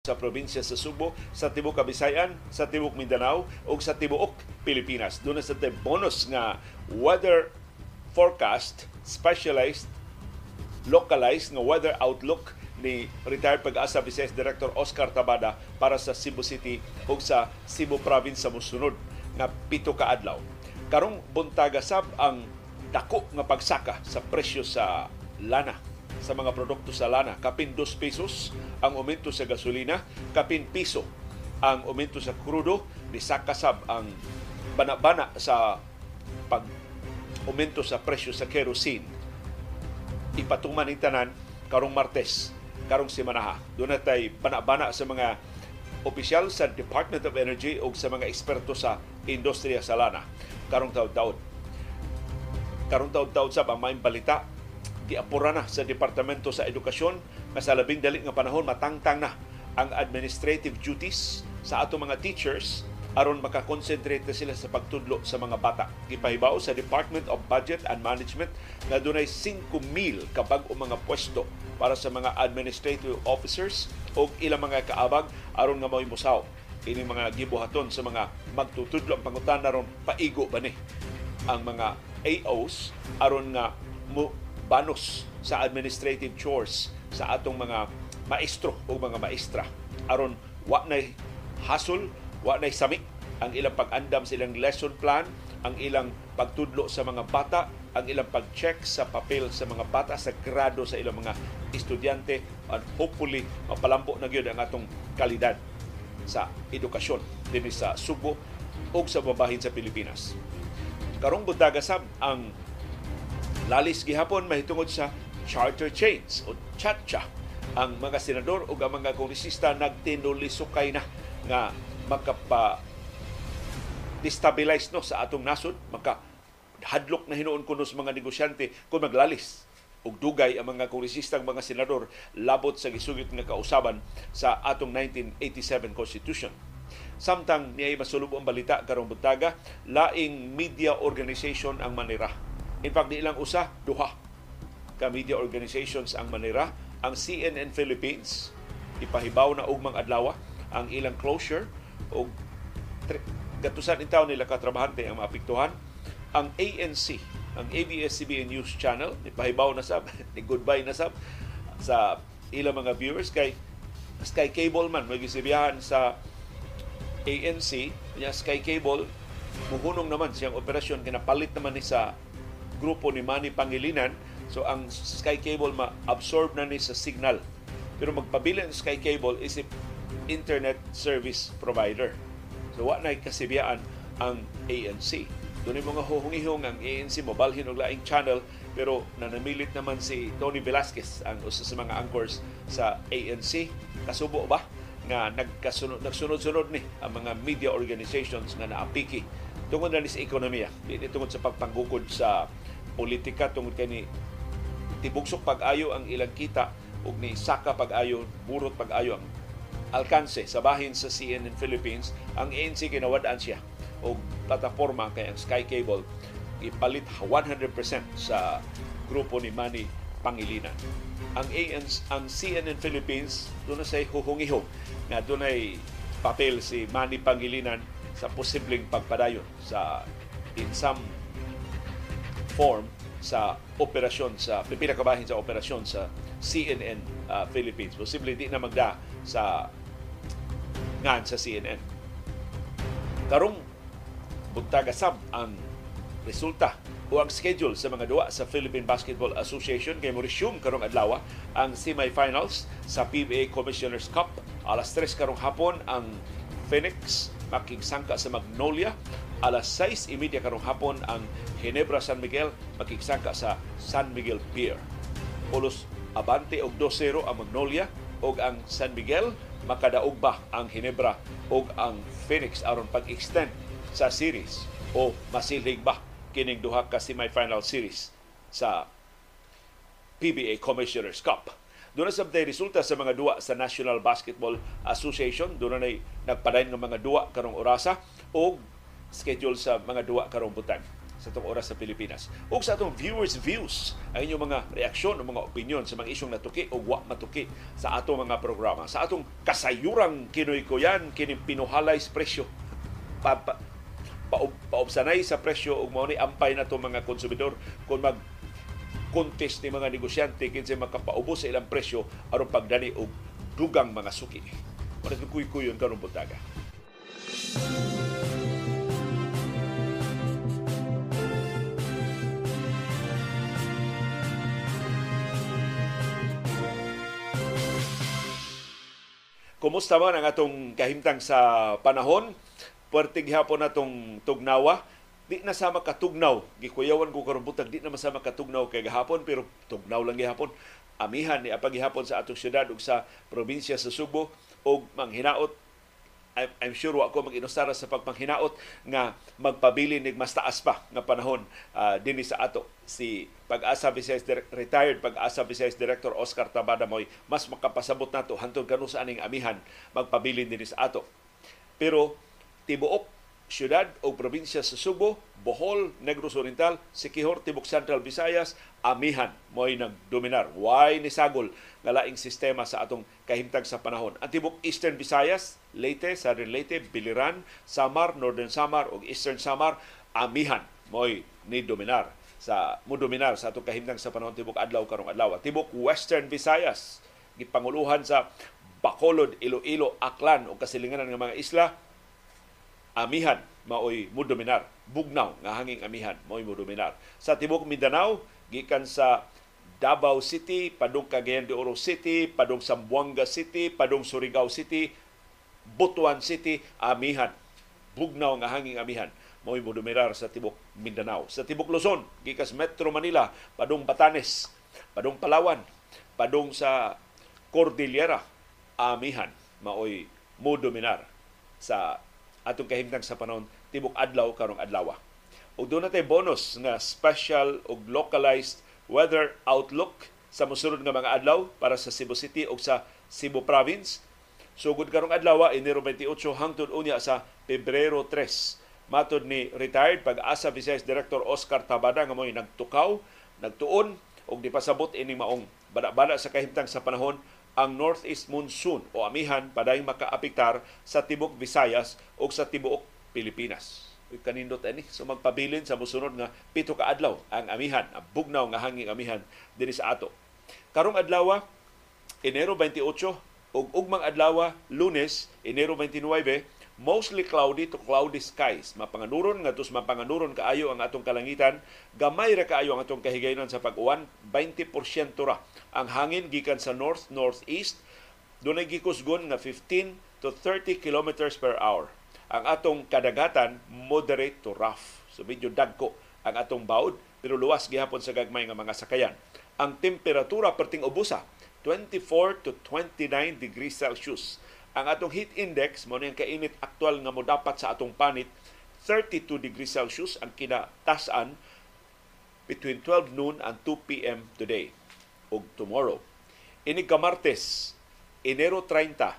sa probinsya sa Subo, sa Tibok Kabisayan, sa Tibok Mindanao ug sa Tibuok Pilipinas. Doon na sa bonus nga weather forecast specialized localized nga weather outlook ni retired pag-asa Vice Director Oscar Tabada para sa Cebu City ug sa Cebu Province sa musunod nga pito ka adlaw. Karong buntaga sab ang dako nga pagsaka sa presyo sa lana sa mga produkto sa lana. Kapin 2 pesos ang aumento sa gasolina, kapin piso ang aumento sa krudo, ni sakasab ang bana-bana sa pag aumento sa presyo sa kerosene. Ipatuman ni tanan karong Martes, karong simanaha. Doon natay bana-bana sa mga opisyal sa Department of Energy o sa mga eksperto sa industriya sa lana karong taon-taon. Karong taon-taon sa ang balita giapura na sa Departamento sa Edukasyon nga sa labing dali nga panahon matangtang na ang administrative duties sa ato mga teachers aron makakonsentrate na sila sa pagtudlo sa mga bata. Gipahibaw sa Department of Budget and Management na dunay 5,000 kabag o mga pwesto para sa mga administrative officers o ilang mga kaabag aron nga mao musaw ini mga gibuhaton sa mga magtutudlo ang pangutan aron paigo ba ni ang mga AOs aron nga mo banos sa administrative chores sa atong mga maestro o mga maestra aron wa nay hasol wa nay sami ang ilang pag-andam sa ilang lesson plan ang ilang pagtudlo sa mga bata ang ilang pag-check sa papel sa mga bata sa grado sa ilang mga estudyante and hopefully mapalampo na gyud ang atong kalidad sa edukasyon dinhi sa Subo ug sa babahin sa Pilipinas. Karong buntaga sab ang Lalis gihapon mahitungod sa charter chains o chatcha ang mga senador o ang mga kongresista nagtinulisukay na nga magkapa destabilize no sa atong nasod. Maka hadlok na hinuon kuno sa mga negosyante kung maglalis ug dugay ang mga kongresistang mga senador labot sa gisugit nga kausaban sa atong 1987 Constitution. Samtang niya masulub ang balita karong buntaga, laing media organization ang manira In fact, di ilang usa, duha ka media organizations ang manira. Ang CNN Philippines, ipahibaw na ugmang adlaw ang ilang closure o gatusan in nila katrabahante ang maapektuhan. Ang ANC, ang ABS-CBN News Channel, ipahibaw na sab, ni goodbye na sab sa ilang mga viewers kay Sky Cable man may sa ANC, niya Sky Cable muhunong naman siyang operasyon kinapalit naman ni sa grupo ni Manny Pangilinan. So ang Sky Cable ma-absorb na ni sa signal. Pero magpabili ng Sky Cable is internet service provider. So wa na kasibiyaan ang ANC. Doon yung mga huhungihong ang ANC mobalhin og laing channel pero nanamilit naman si Tony Velasquez ang usa sa mga anchors sa ANC. Kasubo ba nga nagkasunod nagsunod-sunod ni ang mga media organizations nga naapiki tungod na ni sa ekonomiya, di tungod sa pagpanggukod sa politika tungod kay ni tibugsok pag-ayo ang ilang kita ug ni saka pag-ayo, burot pag-ayo ang alkanse sa bahin sa CNN Philippines, ang ANC kinawad-an siya og plataforma kay ang Sky Cable ipalit 100% sa grupo ni Manny Pangilinan. Ang ANC, ang CNN Philippines doon na say huhungiho nga doon ay papel si Manny Pangilinan sa posibleng pagpadayon sa in some form sa operasyon sa pinakabahin sa operasyon sa CNN uh, Philippines. Posible di na magda sa ngan sa CNN. Karong buntaga sab ang resulta o ang schedule sa mga duwa sa Philippine Basketball Association kay mo resume karong adlaw ang semifinals sa PBA Commissioners Cup alas 3 karong hapon ang Phoenix makigsangka sa Magnolia alas 6.30 karong hapon ang Ginebra San Miguel makigsangka sa San Miguel Pier. Ulos abante og 2-0 ang Magnolia og ang San Miguel makadaog ba ang Ginebra og ang Phoenix aron pag-extend sa series o masilhig ba kining duha ka semifinal series sa PBA Commissioners Cup. Doon na sabtay resulta sa mga duwa sa National Basketball Association. Doon na nagpadayon ng mga duwa karong orasa o schedule sa mga duwa karong butang. sa itong oras sa Pilipinas. O sa atong viewers' views, ang inyong mga reaksyon o mga opinion sa mga isyong natuki o wa matuki sa atong mga programa. Sa atong kasayurang kinoy ko yan, kini pinuhalay sa presyo. Pa, pa, pa, paobsanay sa presyo o mao ni ampay na itong mga konsumidor kung mag contest ni mga negosyante kinsa makapaubos sa ilang presyo aron pagdani og dugang mga suki. Muna kuy-kuyon karong buntaga. Kumusta man ang atong kahimtang sa panahon? Puwerte gihapon natong tugnawa. Di na sa makatugnaw. Gikuyawan ko karon butag di na masama katugnaw kay gahapon pero tugnaw lang gihapon. Amihan ni apag gihapon sa atong syudad ug sa probinsya sa Subo og manghinaot I'm, sure wa ko mag-inustara sa pagpanghinaot nga magpabili nig mas taas pa nga panahon uh, dinhi sa ato. Si pag-asa Vice retired pag-asa Vice Director Oscar Tabada moy mas makapasabot nato hantod kanu sa aning amihan magpabili dinhi sa ato. Pero tibuok syudad o probinsya sa Subo, Bohol, Negros Oriental, Sikihor, Tibok Central Visayas, amihan mo'y nagdominar. Why ni sagol nga laing sistema sa atong kahimtang sa panahon. Ang Tibok Eastern Visayas, Leyte, Southern Leyte, Biliran, Samar, Northern Samar ug Eastern Samar, amihan mo'y ni dominar sa mo dominar sa atong kahimtang sa panahon tibok adlaw karong adlaw. Tibok Western Visayas gipanguluhan sa Bacolod, Iloilo, Aklan o kasilinganan ng mga isla amihan maoy mo dominar bugnaw nga hanging amihan maoy mo dominar sa tibok Mindanao gikan sa Davao City, padung Cagayan de Oro City, padung Zamboanga City, padung Surigao City, Butuan City, amihan. Bugnaw nga hanging amihan. Mao'y mo dominar sa tibok Mindanao. Sa tibok Luzon, gikas Metro Manila, padung Batanes, padung Palawan, padung sa Cordillera, amihan. Mao'y mo dominar sa atong kahimtang sa panahon tibok adlaw karong adlaw. Ug doon natay bonus nga special ug localized weather outlook sa mosunod nga mga adlaw para sa Cebu City ug sa Cebu Province. Sugod karong adlaw Enero 28 hangtod unya sa Pebrero 3. Matod ni retired pag-asa Vice Director Oscar Tabada nga mo'y nagtukaw, nagtuon ug dipasabot ini maong bada-bada sa kahimtang sa panahon ang northeast monsoon o amihan paday makaapektar sa tibok Visayas o sa tibuok Pilipinas. Kanindot ani so magpabilin sa musunod nga pito ka adlaw ang amihan, ang bugnaw nga hanging amihan dinhi sa ato. Karong adlaw Enero 28 ug ugmang adlaw Lunes Enero 29 mostly cloudy to cloudy skies. Mapanganuron nga tus mapanganuron kaayo ang atong kalangitan, gamay ra kaayo ang atong kahigayonan sa pag-uwan, 20% ra. Ang hangin gikan sa north northeast dunay gikusgon nga 15 to 30 kilometers per hour. Ang atong kadagatan moderate to rough. So medyo dagko ang atong baud pero luwas gihapon sa gagmay nga mga sakayan. Ang temperatura perting ubusa 24 to 29 degrees Celsius ang atong heat index mo ang kainit aktual nga mo dapat sa atong panit 32 degrees Celsius ang kinatasan between 12 noon and 2 p.m. today ug tomorrow. Ini ka Martes, Enero 30,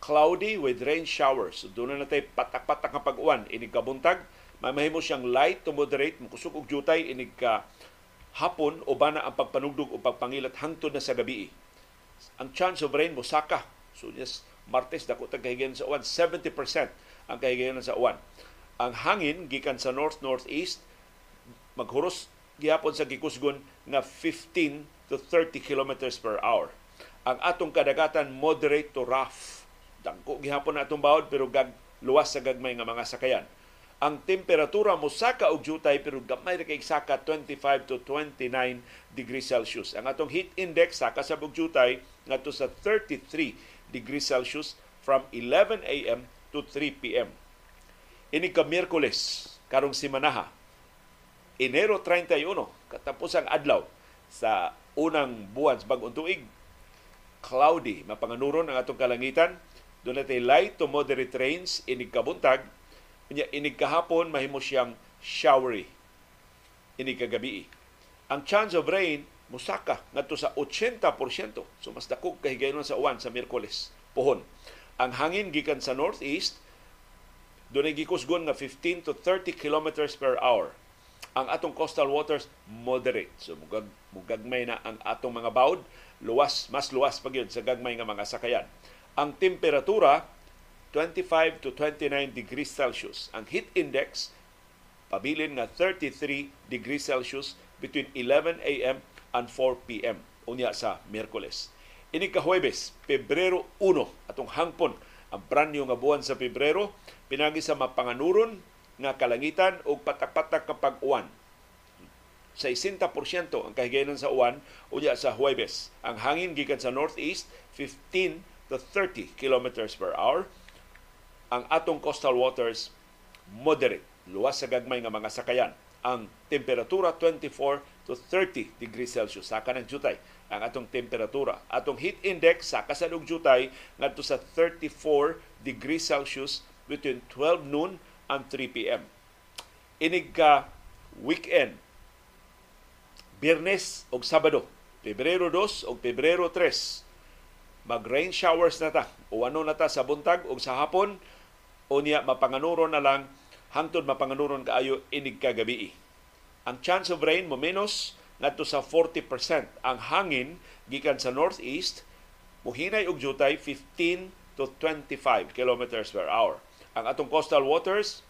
cloudy with rain showers. Doon na natay patak-patak nga pag-uwan. Ini ka buntag, may mahimo siyang light to moderate, mukusog og jutay, ini ka hapon o bana ang pagpanugdog o pagpangilat hangtod na sa gabi. Ang chance of rain mo saka. So yes, Martes dako tag kahigayon sa uwan 70% ang kahigayon sa uwan. Ang hangin gikan sa north northeast maghuros gihapon sa gikusgon nga 15 to 30 kilometers per hour. Ang atong kadagatan moderate to rough. Dangko gihapon na atong bawod pero gag luwas sa gagmay nga mga sakayan. Ang temperatura mo saka og jutay pero gamay ra kay saka 25 to 29 degrees Celsius. Ang atong heat index saka sa bugjutay ngadto sa 33 degrees Celsius from 11 a.m. to 3 p.m. Ini ka Miyerkules, karong simanaha, Enero 31, katapusang adlaw sa unang buwan sa bagong tuig. Cloudy, mapanganuron ang atong kalangitan. Doon natin light to moderate rains, inig kabuntag. Inig kahapon, mahimo siyang showery. Inig kagabi. Ang chance of rain, musaka ngadto sa 80%. So mas dakog kahigayon sa uwan sa Miyerkules pohon. Ang hangin gikan sa northeast dunay gikusgon nga 15 to 30 kilometers per hour. Ang atong coastal waters moderate. So mugag mugagmay na ang atong mga bawd, luwas, mas luwas pa gyud sa gagmay nga mga sakayan. Ang temperatura 25 to 29 degrees Celsius. Ang heat index pabilin nga 33 degrees Celsius between 11 a.m. and 4 p.m. unya sa Miyerkules. Ini ka Huwebes, Pebrero 1 atong hangpon ang branyo nga buwan sa Pebrero pinagi sa mapanganuron nga kalangitan ug patak-patak kapag uwan. Sa 60% ang kahigayonan sa uwan unya sa Huwebes. Ang hangin gikan sa northeast 15 to 30 kilometers per hour. Ang atong coastal waters moderate, luwas sa gagmay nga mga sakayan. Ang temperatura 24 to 30 degrees Celsius. Saka ng jutay ang atong temperatura. Atong heat index sa kasalug jutay ngadto sa 34 degrees Celsius between 12 noon and 3 p.m. Inig ka weekend, Biyernes o Sabado, Pebrero 2 o Pebrero 3, mag-rain showers na ta. O ano na ta sa buntag o sa hapon, o niya mapanganuron na lang hangtod mapanganuron kaayo inig ka gabi. Ang chance of rain mo menos ngadto sa 40%. Ang hangin gikan sa northeast muhinay og jutay 15 to 25 kilometers per hour. Ang atong coastal waters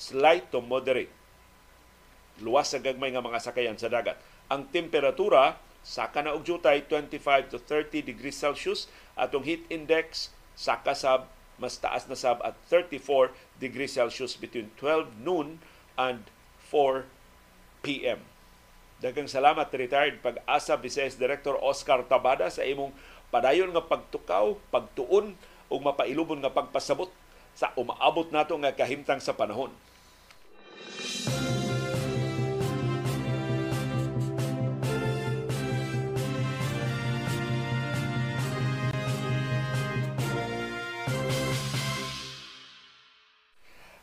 slight to moderate. Luwas sa gagmay nga mga sakayan sa dagat. Ang temperatura saka na og jutay 25 to 30 degrees Celsius atong heat index saka sab mas taas na sab at 34 degrees Celsius between 12 noon and 4 p.m. Daghang salamat retired pag-asa Vice Director Oscar Tabada sa imong padayon nga pagtukaw, pagtuon ug mapailubon nga pagpasabot sa umaabot nato nga kahimtang sa panahon.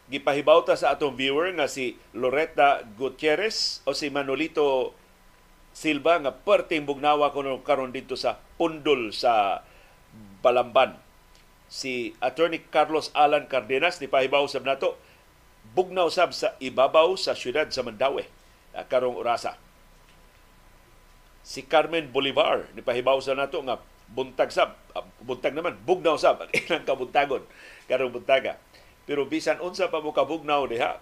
Gipahibawta sa atong viewer nga si Loretta Gutierrez o si Manolito Silva nga perting bugnawa kuno karon dito sa pundol sa Balamban. Si Attorney Carlos Alan Cardenas ni pahibaw sab nato bugnaw sab sa ibabaw sa syudad sa Mandaue karong orasa. Si Carmen Bolivar ni pahibaw sa nato nga buntag sab ah, buntag naman bugnaw sab ang ilang kabuntagon karong buntaga pero bisan unsa pa mo kabugnaw diha,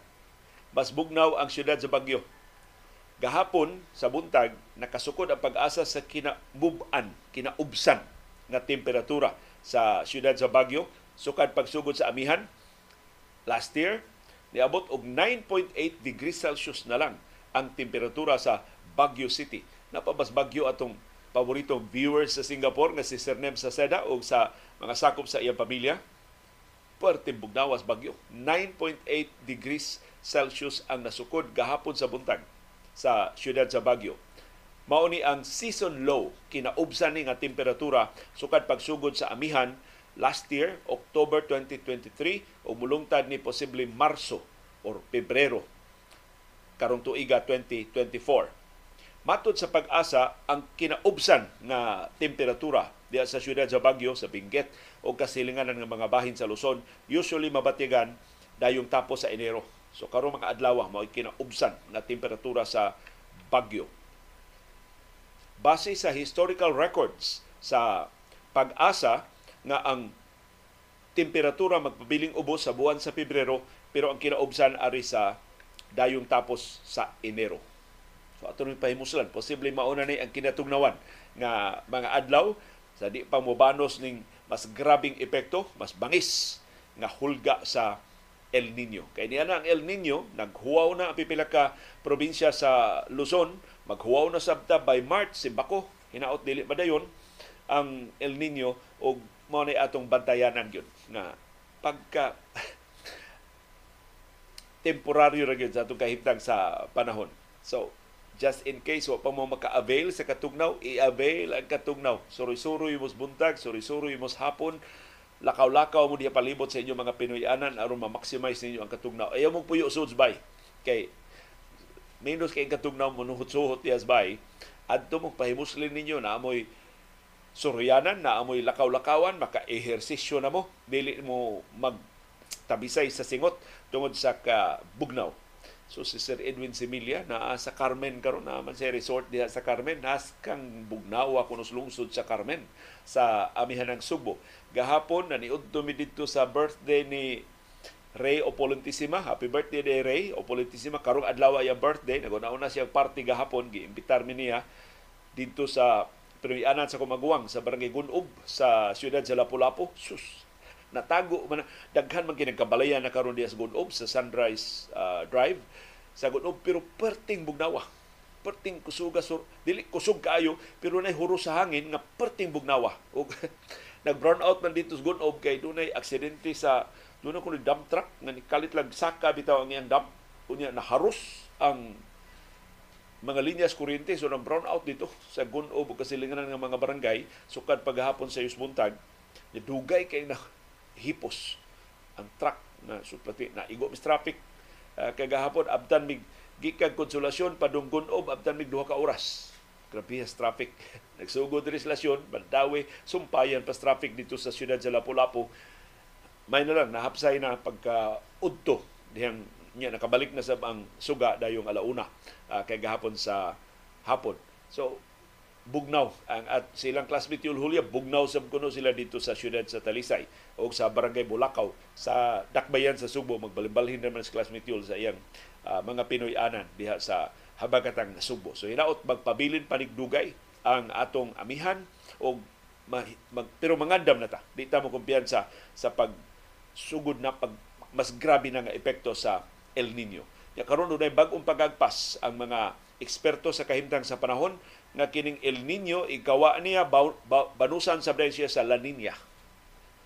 mas bugnaw ang syudad sa Bagyo. Gahapon sa buntag nakasukod ang pag-asa sa kinabuban, kinaubsan nga temperatura sa syudad sa Bagyo sukad pagsugod sa amihan last year niabot og 9.8 degrees Celsius na lang ang temperatura sa Baguio City. Napabas Baguio atong paboritong viewers sa Singapore nga si Sir Nem Saseda o sa mga sakop sa iyang pamilya perting bugnawas bagyo. 9.8 degrees Celsius ang nasukod gahapon sa buntag sa siyudad sa Bagyo. Mao ni ang season low kinaubsan ni nga temperatura sukad pagsugod sa amihan last year October 2023 o mulungtad ni posible Marso or Pebrero karong tuiga 2024. Matod sa pag-asa ang kinaubsan nga temperatura diya sa siyudad sa Bagyo, sa Benguet o kasilinganan ng mga bahin sa Luzon, usually mabatigan dayong tapos sa Enero. So karon mga adlaw mo kinaubsan na temperatura sa Bagyo. Base sa historical records sa pag-asa nga ang temperatura magpabiling ubos sa buwan sa Pebrero pero ang kinaubsan ari sa dayong tapos sa Enero. So ato ni pahimuslan, posible mauna ni ang kinatugnawan nga mga adlaw sa di pa mobanos ning mas grabing epekto, mas bangis nga hulga sa El Nino. Kay niya na ang El Nino, naghuwaw na ang pipila ka probinsya sa Luzon, maghuwaw na sabta by March, si Bako, hinaot dili madayon ang El Nino o mo na atong bantayanan yun na pagka temporaryo ra gyud sa atong kahimtang sa panahon. So, just in case wa pa mo maka-avail sa katugnaw, i-avail ang katugnaw. Suroy-suroy mo buntag, suroy-suroy mo hapon, lakaw-lakaw mo diya palibot sa inyo mga Pinoyanan aron ma-maximize ninyo ang katugnaw. Ayaw mo puyo suds bay. Kay minus kay katugnaw mo nuhot-suhot diyas bay. Adto mo pahimuslin ninyo na amoy suryanan, na amoy lakaw-lakawan, maka-ehersisyo na mo. Dili mo mag tabisay sa singot tungod sa ka bugnaw So si Sir Edwin Similia na sa Carmen karon na man siya resort diha sa Carmen nas kang bugnawa kuno lungsod sa Carmen sa amihan ng Subo. Gahapon na niudto mi dito sa birthday ni Ray Opolentissima. Happy birthday day Ray Opolentissima. Karong adlaw ay birthday. Naguna-una siyang party gahapon. Giimbitar mi niya dito sa Pinayanan sa Kumaguwang sa Barangay Gunob sa siyudad sa Lapu-Lapu. Sus, natago man daghan man kinagkabalayan na karon diya sa Gunob sa Sunrise uh, Drive. Sa Gunob pero perting bugnawa. Perting kusuga sur dili kusog kaayo pero nay huro sa hangin nga perting bugnawa. Ug nag brown out man dito sa Gunob kay dunay aksidente sa dunay kuno dump truck nga nikalit lang saka bitaw ang iyang dump. Unya naharos ang mga linyas kuryente so nang brown out dito sa Gunob ug kasilinganan ng mga barangay. Sukad paghapon sa Yusbuntag dugay kay na hipos ang truck na suplati na igo mis traffic. Uh, kagahapon abtan mig gikag konsolasyon padunggon ob abtan mig duha ka oras. Grabe sa traffic. Nagsugod diri sa lasyon bandawi sumpayan pas traffic dito sa siyudad sa Lapu-Lapu. May na lang nahapsay na pagka udto dihang niya nakabalik na sa ang suga dayong alauna uh, kay gahapon sa hapon. So bugnaw. Ang at silang classmate Yul Julia bugnaw sa kuno sila dito sa siyudad sa Talisay. O sa barangay Bulacau sa Dakbayan sa Subo. Magbalbalhin naman sa classmate Yul sa iyang uh, mga Pinoy anan diha sa habagatang Subo. So hinaot magpabilin panigdugay ang atong amihan o mag, pero mangandam na ta. Di ta mo kumpiyansa sa pag sugod na pag mas grabe na nga epekto sa El Nino. Ya karon dunay bag-ong pagagpas ang mga eksperto sa kahimtang sa panahon nga kining El Nino ikawa niya ba, ba, banusan sa siya sa La Nina.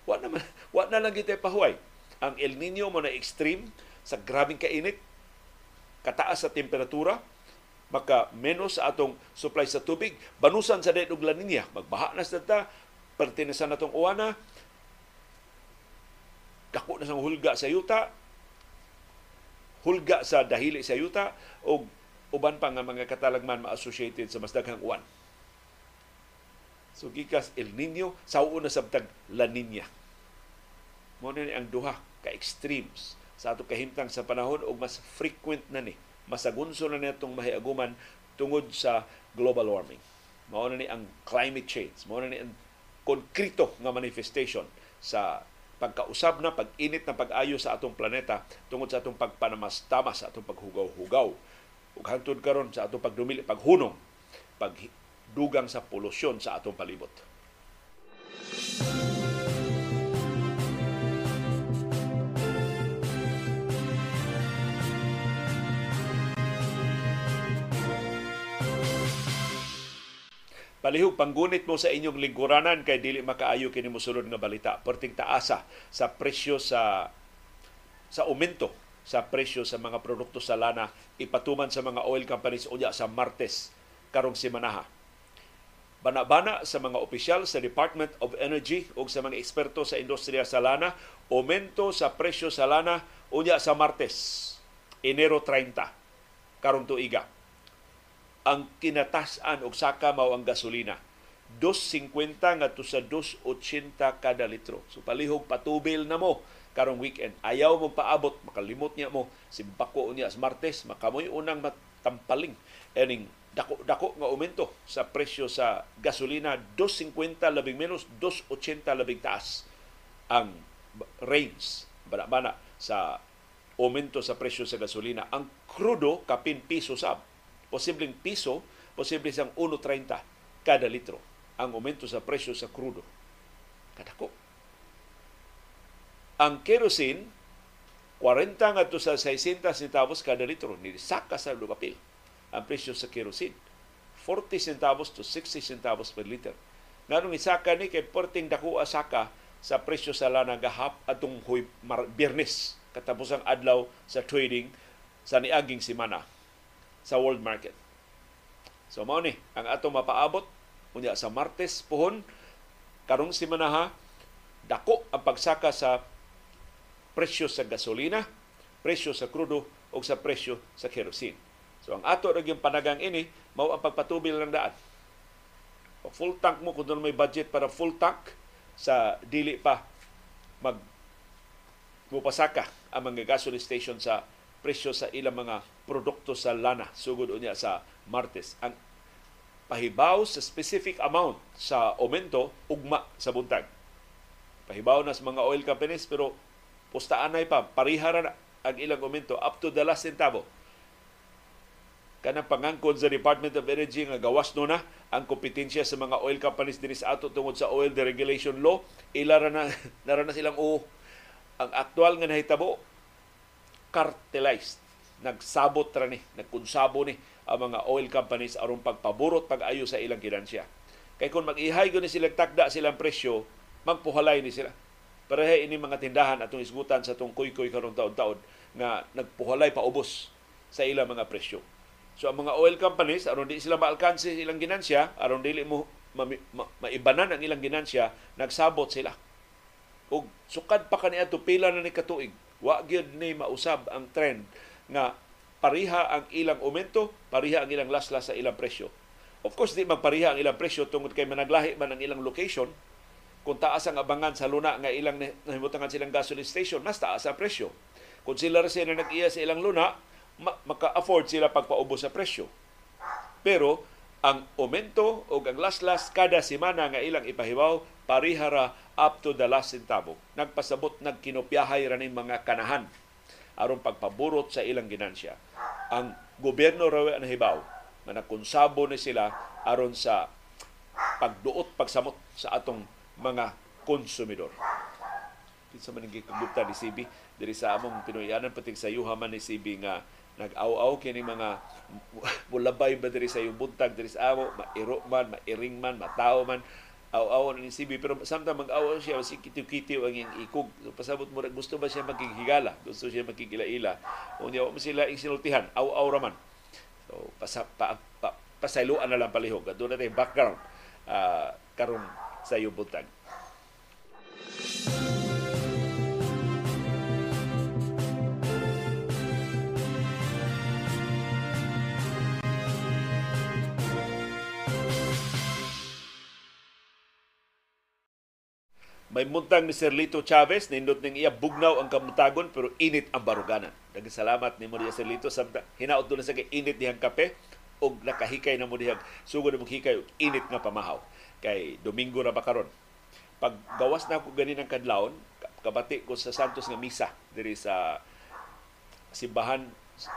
Wa na wa na lang gitay pahuway. Ang El Nino mo na extreme sa grabing kainit, kataas sa temperatura, maka menos sa atong supply sa tubig, banusan sa og La Nina, magbaha na sa ta, pertinesan natong uwana, dako na sa hulga sa yuta, hulga sa dahili sa yuta, o uban pa nga mga katalagman ma-associated sa mas daghang uwan. So gikas El Nino sa una sabtag La Nina. Mo ni ang duha ka extremes sa ato kahimtang sa panahon ug mas frequent na ni masagunso na nitong mahiaguman tungod sa global warming. Mao na ni ang climate change, mao na ni ang konkreto nga manifestation sa pagkausab na pag-init na pag-ayo sa atong planeta tungod sa atong pagpanamastamas sa atong paghugaw-hugaw ug hangtod karon sa atong pagdumili paghunong pagdugang sa polusyon sa atong palibot. Palihog panggunit mo sa inyong lingkuranan kay dili makaayo kini mosulod nga balita. Perting taasa sa presyo sa sa aumento sa presyo sa mga produkto sa lana ipatuman sa mga oil companies unya sa Martes karong semanaha. Bana-bana sa mga opisyal sa Department of Energy ug sa mga eksperto sa industriya sa lana, aumento sa presyo sa lana unya sa Martes, Enero 30 karong tuiga. Ang kinatasan og saka mao ang gasolina. 2.50 ngadto sa 2.80 kada litro. So palihog patubil na mo karong weekend. Ayaw mo paabot, makalimot niya mo, si Bako niya sa Martes, makamoy unang matampaling. Ening dako-dako nga aumento sa presyo sa gasolina, 2.50 labing menos, 2.80 labing taas ang range, bana-bana sa aumento sa presyo sa gasolina. Ang krudo, kapin piso sab. Posibleng piso, posible sang 1.30 kada litro ang aumento sa presyo sa krudo. Kadako ang kerosene, 40 ngadto sa 60 centavos kada litro. Ni saka sa lupapil ang presyo sa kerosene. 40 centavos to 60 centavos per liter. Nganong isaka ni kay porting dako saka sa presyo sa lana gahap atong huy biyernes katapos ang adlaw sa trading sa niaging simana sa world market. So mao ni ang ato mapaabot unya sa Martes pohon karong simana ha dako ang pagsaka sa presyo sa gasolina, presyo sa krudo o sa presyo sa kerosene. So ang ato rin yung panagang ini, mao ang pagpatubil ng daan. O full tank mo, doon may budget para full tank, sa dili pa mag mupasaka ang mga gasoline station sa presyo sa ilang mga produkto sa lana sugod unya sa Martes. Ang pahibaw sa specific amount sa aumento ugma sa buntag. Pahibaw na sa mga oil companies pero pustaanay pa parihara na ang ilang aumento up to the last centavo. Kanang pangangkon sa Department of Energy nga gawas no na ang kompetensya sa mga oil companies dinhi sa ato tungod sa oil deregulation law, ila na nara na silang o ang aktual nga nahitabo cartelized. Nagsabot ra ni nagkunsabo ni ang mga oil companies aron pagpaburot pag-ayo sa ilang ginansya kay kung mag-ihay ni sila takda silang presyo magpuhalay ni sila pareha ini mga tindahan atong isgutan sa tong kuy-kuy karong taon-taon nga nagpuhalay paubos sa ilang mga presyo So ang mga oil companies aron di sila maalkanse ilang ginansya, aron dili mo ma, ma, maibanan ang ilang ginansya, nagsabot sila. Ug sukad pa kaniadto pila na ni katuig, wa gyud ni mausab ang trend nga pariha ang ilang aumento, pariha ang ilang laslas sa ilang presyo. Of course, di magpariha ang ilang presyo tungod kay managlahi man ang ilang location. Kung taas ang abangan sa luna nga ilang nahimutangan silang gasoline station, mas taas ang presyo. Kung sila rin na nag-iya sa ilang luna, maka-afford sila pagpaubos sa presyo. Pero ang aumento o ang last-last kada semana nga ilang ipahibaw parihara up to the last centavo. Nagpasabot nagkinopyahay ra ning mga kanahan aron pagpaburot sa ilang ginansya. Ang gobyerno raw ang hibaw na nakonsabo ni sila aron sa pagduot pagsamot sa atong mga konsumidor. Kinsa man ning gikagupta ni CB diri sa among Pinoyanan pati sa yuhaman ni CB nga nag-aw-aw kini mga mulabay ba diri sa iyong buntag diri sa amo mairo man mairing man mataw man. Aw-aw ni CB pero samtang mag-aw siya si kitiw-kitiw ang iyang ikog. So, pasabot mo gusto ba siya magkikigala gusto siya magkikila-ila unya mo sila insinultihan aw-aw raman so pasa, pa, pa, pasayloan na lang palihog. Adto na background. Uh, karon sa buntag May muntang ni Serlito Chavez, nindot ning iya bugnaw ang kamutagon pero init ang baruganan. Daghang salamat ni mo diya Serlito sa hinaot do na sa init dihang kape og nakahikay na mo dihang sugod mo hikay init nga pamahaw. Kay Domingo ra ba karon. Pag gawas na ko ganin ang kadlawon, kabati ko sa Santos nga misa diri sa simbahan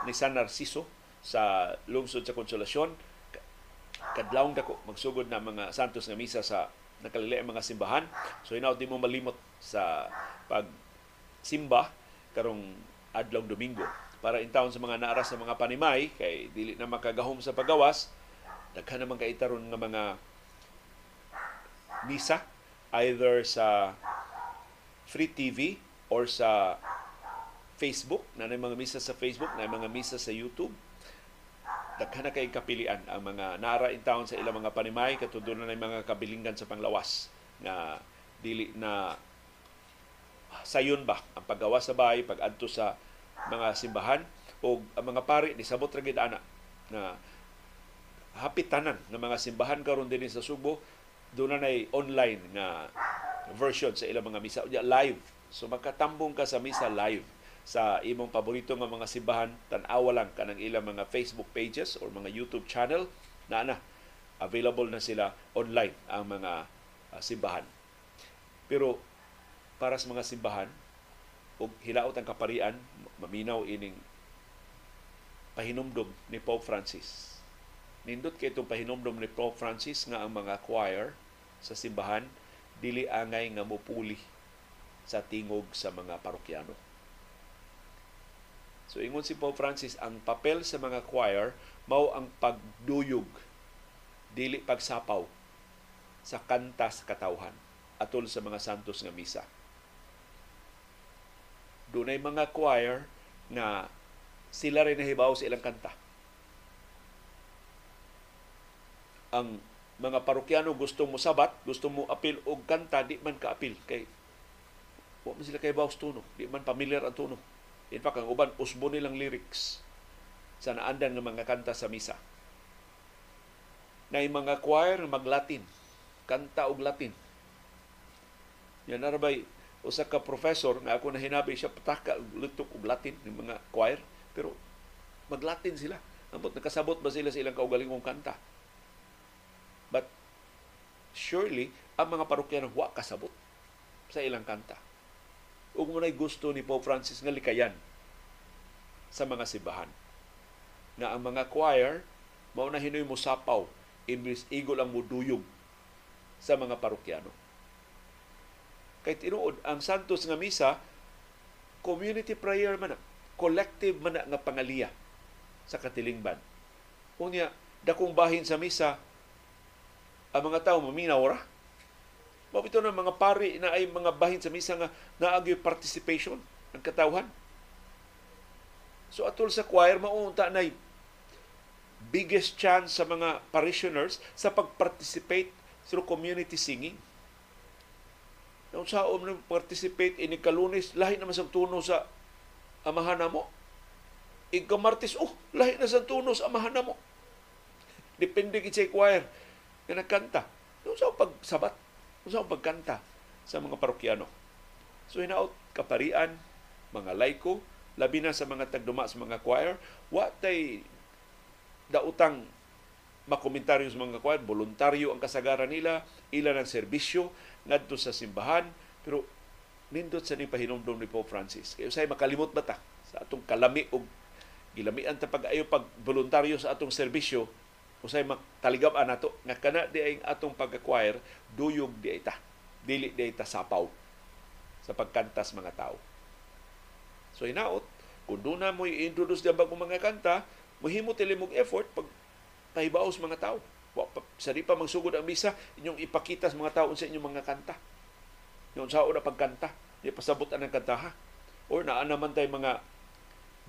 ni San Narciso sa lungsod sa Konsolasyon. Kadlawon dako magsugod na mga Santos nga misa sa nakalili ang mga simbahan. So hinaut di mo malimot sa pag simba karong adlaw Domingo para in town sa mga naaras sa mga panimay kay dili na makagahom sa pagawas daghan naman kay taron nga mga misa either sa free TV or sa Facebook na mga misa sa Facebook na mga misa sa YouTube. Daghan na kay kapilian ang mga nara in town sa ilang mga panimay katudo na mga kabilingan sa panglawas nga dili na sayon ba ang paggawa sa bahay pag-adto sa mga simbahan o ang mga pari ni sabot ra ana na hapitanan ng mga simbahan karon din sa Subo doon na online nga version sa ilang mga misa live so makatambong ka sa misa live sa imong paborito nga mga simbahan, tan-awa lang kanang ilang mga Facebook pages or mga YouTube channel na na available na sila online ang mga uh, simbahan. Pero para sa mga simbahan ug hilaot ang kaparian, maminaw ining pahinumdom ni Pope Francis. Nindot kay itong pahinumdom ni Pope Francis nga ang mga choir sa simbahan dili angay nga mupuli sa tingog sa mga parokyano So ingon si Pope Francis, ang papel sa mga choir mao ang pagduyog dili pagsapaw sa kanta sa katawhan atol sa mga santos nga misa. Dunay mga choir na sila rin nahibaw sa ilang kanta. Ang mga parokyano gusto mo sabat, gusto mo apil og kanta, di man ka-apil kay wa man sila kay bawas tuno, di man familiar ang tuno In fact, ang uban, usbo nilang lyrics sa naandan ng mga kanta sa misa. Na mga choir mag-Latin, kanta og Latin. Yan narabay, usa ka professor nga ako na hinabi siya pataka lutok og Latin ng mga choir Pero maglatin sila. Ambot nakasabot ba sila sa ilang kaugalingong kanta? Surely ang mga parokyano wa kasabot sa ilang kanta. Ug mo gusto ni Pope Francis nga likayan sa mga simbahan. Na ang mga choir mao na hinoy mo sapaw imbis igo lang mo duyog sa mga parokyano. Kay tinuod ang Santos nga misa community prayer man collective man nga pangaliya sa katilingban. Unya, dakong bahin sa misa, ang mga tao maminaw ra. Mabito na mga pari na ay mga bahin sa misa nga naagyo participation ng katawhan. So atol sa choir, maunta na biggest chance sa mga parishioners sa pag-participate through community singing. Nung sa om participate ini kalunis, lahi naman sa tuno sa amahan mo. Ikamartis, oh, lahi na sa tuno sa amahan mo. Depende kit choir nga nagkanta. Nung sa pagsabat, nung sa pagkanta sa mga parokyano. So hinaot kaparian, mga laiko, labi na sa mga tagduma sa mga choir, wa tay dautang makomentaryo sa mga choir, voluntaryo ang kasagaran nila, ila ng serbisyo ngadto sa simbahan, pero nindot sa ni pahinomdom ni Pope Francis. Kaya say makalimot ba ta sa atong kalami og gilamian ta pag-ayo pag voluntaryo sa atong serbisyo, usay makaligam nato nga kana di ay atong pag-acquire duyog di ay ta. Dili di ay ta sapaw sa pagkantas mga tao. So hinaot, kung doon na mo i-introduce din bagong mga kanta, mahimo tilimog effort pag tahibaw sa mga tao. Sa di pa magsugod ang misa, inyong ipakita sa mga tao sa inyong mga kanta. Yung sao na pagkanta, di pasabot ang kanta ha. Or naa naman tayo mga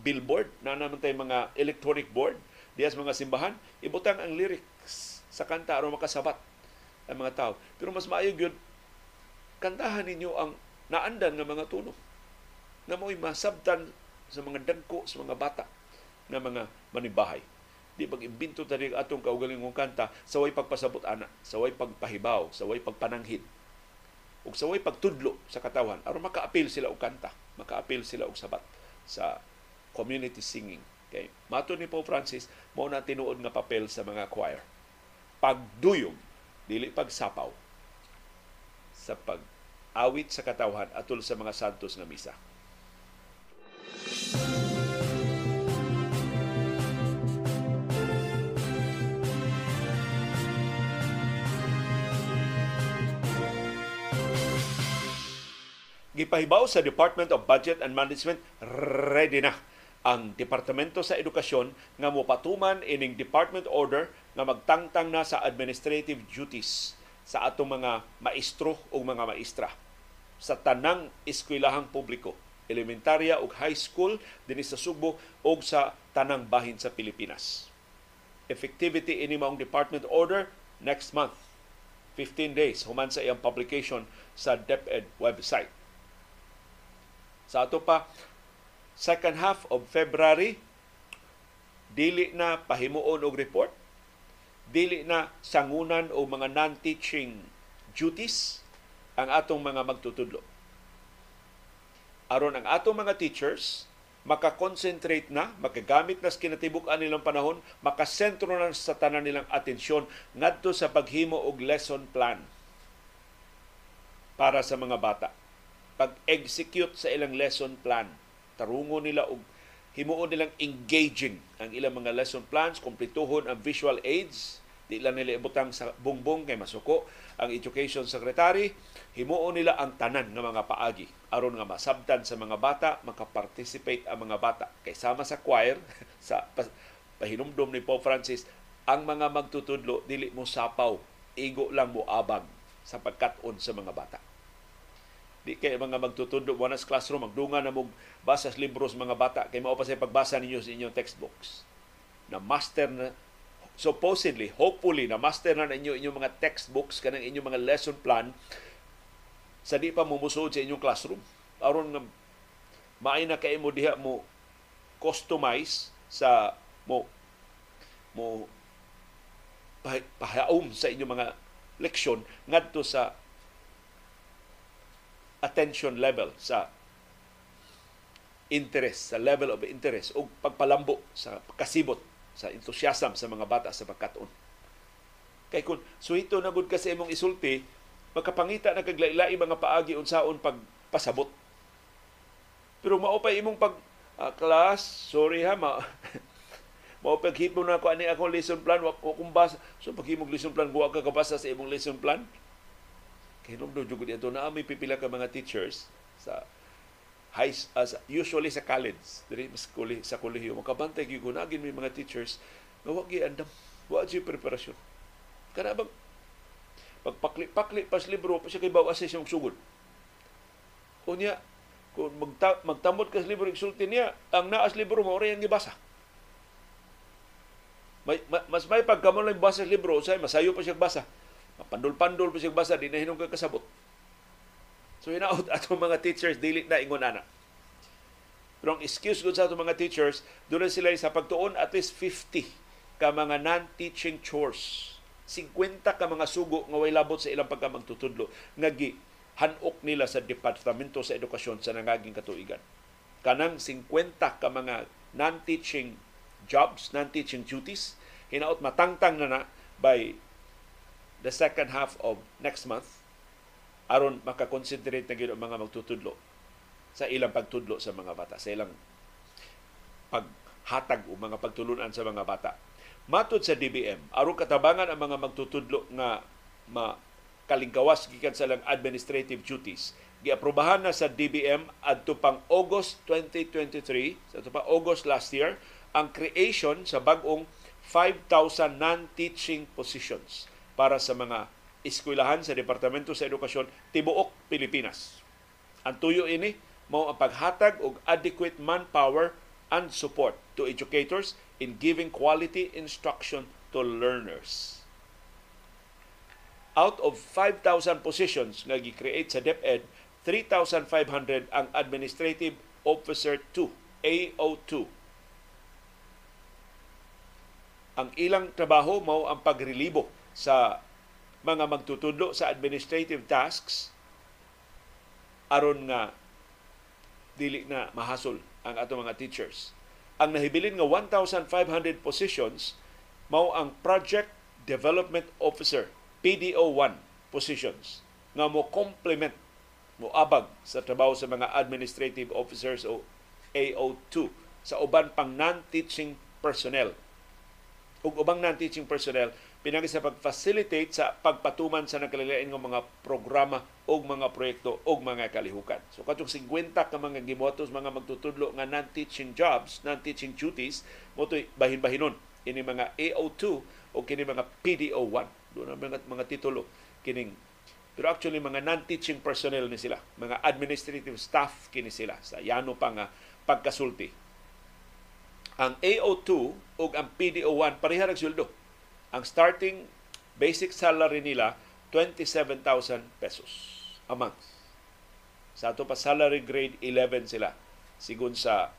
billboard, naa naman tayo mga electronic board, diya sa mga simbahan, ibutang ang lyrics sa kanta aron makasabat ang mga tao. Pero mas maayo yun, kantahan ninyo ang naandan ng mga tunog na mo'y masabtan sa mga dagko, sa mga bata na mga manibahay. Di pag imbinto tadi atong kaugalingong kanta, saway pagpasabot ana, saway pagpahibaw, saway pagpananghid, ug saway pagtudlo sa katawan aron maka-appeal sila og kanta, maka-appeal sila og sabat sa community singing. Kay mato ni Pope Francis, mao na tinuod nga papel sa mga choir. Pagduyog, dili pagsapaw sa pag awit sa katawhan atol sa mga santos nga misa. Gipahibaw sa Department of Budget and Management, ready na ang Departamento sa Edukasyon nga mopatuman ining Department Order nga magtangtang na sa administrative duties sa atong mga maestro o mga maestra sa tanang eskwelahang publiko elementarya ug high school dinhi sa Subo ug sa tanang bahin sa Pilipinas. Effectivity ini maong department order next month. 15 days human sa iyang publication sa DepEd website. Sa ato pa second half of February dili na pahimuon og report dili na sangunan o mga non-teaching duties ang atong mga magtutudlo aron ang atong mga teachers makakonsentrate na, makagamit na sa kinatibuk-an nilang panahon, makasentro na sa tanan nilang atensyon ngadto sa paghimo og lesson plan para sa mga bata. Pag-execute sa ilang lesson plan, tarungo nila og himuon nilang engaging ang ilang mga lesson plans, kumpletuhon ang visual aids, di lang nila ibutang sa bungbong kay masuko. Ang education secretary himuon nila ang tanan ng mga paagi. Aron nga masabtan sa mga bata makaparticipate ang mga bata. Kay sama sa choir sa pahinumdom ni Pope Francis ang mga magtutudlo dili mo sapaw igo lang mo abang sa pagkat-on sa mga bata di kay mga magtutudlo mo sa classroom magdunga na mo basa sa libros mga bata kay mao pa sa pagbasa ninyo sa inyong textbooks na master na supposedly, hopefully, na master na ninyo inyong mga textbooks, kanang inyong mga lesson plan sa di pa mumusod sa inyong classroom. aron nga maay na kay mo diha mo customize sa mo mo pahaom sa inyong mga leksyon ngadto sa attention level sa interest, sa level of interest o pagpalambo sa kasibot sa enthusiasm sa mga bata sa pagkatuon. Kay kung suhito na gud kasi imong isulti, makapangita na kaglailai mga paagi unsaon pagpasabot. Pero mao pa imong pag uh, class, sorry ha, ma mao paghimo na ko ani akong lesson plan wa ko kumbasa. So paghimog lesson plan wa ka kabasa sa imong lesson plan. Kay nung do jud ito na may pipila ka mga teachers sa high as uh, usually sa college diri sa kuli sa kolehiyo makabantay gyud ko nagin may mga teachers nga wa gyud andam. Wa gyud preparasyon. Kana bang pagpakli-pakli pas libro pa siya kay bawa sa siyang sugod. Unya kung magta, magtamot ka sa libro isulti niya ang naas libro mo ora yang gibasa. May, mas may pagkamon lang basa sa libro say masayo pa siya basa mapandol-pandol pa siya basa di na hinong kasabot So hinaot ato mga teachers dili na ingon ana. Pero ang excuse gud sa ato mga teachers, doon sila sa pagtuon at least 50 ka mga non-teaching chores. 50 ka mga sugo nga way labot sa ilang pagkamagtutudlo nga gi hanok nila sa Departamento sa Edukasyon sa nangaging katuigan. Kanang 50 ka mga non-teaching jobs, non-teaching duties, hinaot matangtang na na by the second half of next month aron makakonsentrate na gid ang mga magtutudlo sa ilang pagtudlo sa mga bata, sa ilang paghatag o mga pagtulunan sa mga bata. Matod sa DBM, aron katabangan ang mga magtutudlo nga makalingkawas gikan sa lang administrative duties, giaprobahan na sa DBM adto pang August 2023, sa so pa August last year, ang creation sa bag-ong 5,000 non-teaching positions para sa mga eskwelahan sa Departamento sa Edukasyon tibuok Pilipinas. Ang tuyo ini mao ang paghatag og adequate manpower and support to educators in giving quality instruction to learners. Out of 5,000 positions nga gi-create sa DepEd, 3,500 ang Administrative Officer 2, AO2. Ang ilang trabaho mao ang pagrelibo sa mga magtutudlo sa administrative tasks aron nga dili na mahasol ang ato mga teachers. Ang nahibilin nga 1,500 positions mao ang Project Development Officer PDO1 positions nga mo complement mo abag sa trabaho sa mga administrative officers o AO2 sa uban pang non-teaching personnel. Ug ubang non-teaching personnel pinagi sa pag-facilitate sa pagpatuman sa nagkalilain ng mga programa o mga proyekto o mga kalihukan. So katong 50 ka mga gimotos mga magtutudlo nga non-teaching jobs, non-teaching duties, mo bahin-bahinon ini mga AO2 o kini mga PDO1. Doon ang mga, mga titulo kining pero actually mga non-teaching personnel ni sila, mga administrative staff kini sila sa yano pa pagkasulti. Ang AO2 o ang PDO1 pareha sweldo ang starting basic salary nila 27,000 pesos a month. Sa ato pa salary grade 11 sila sigun sa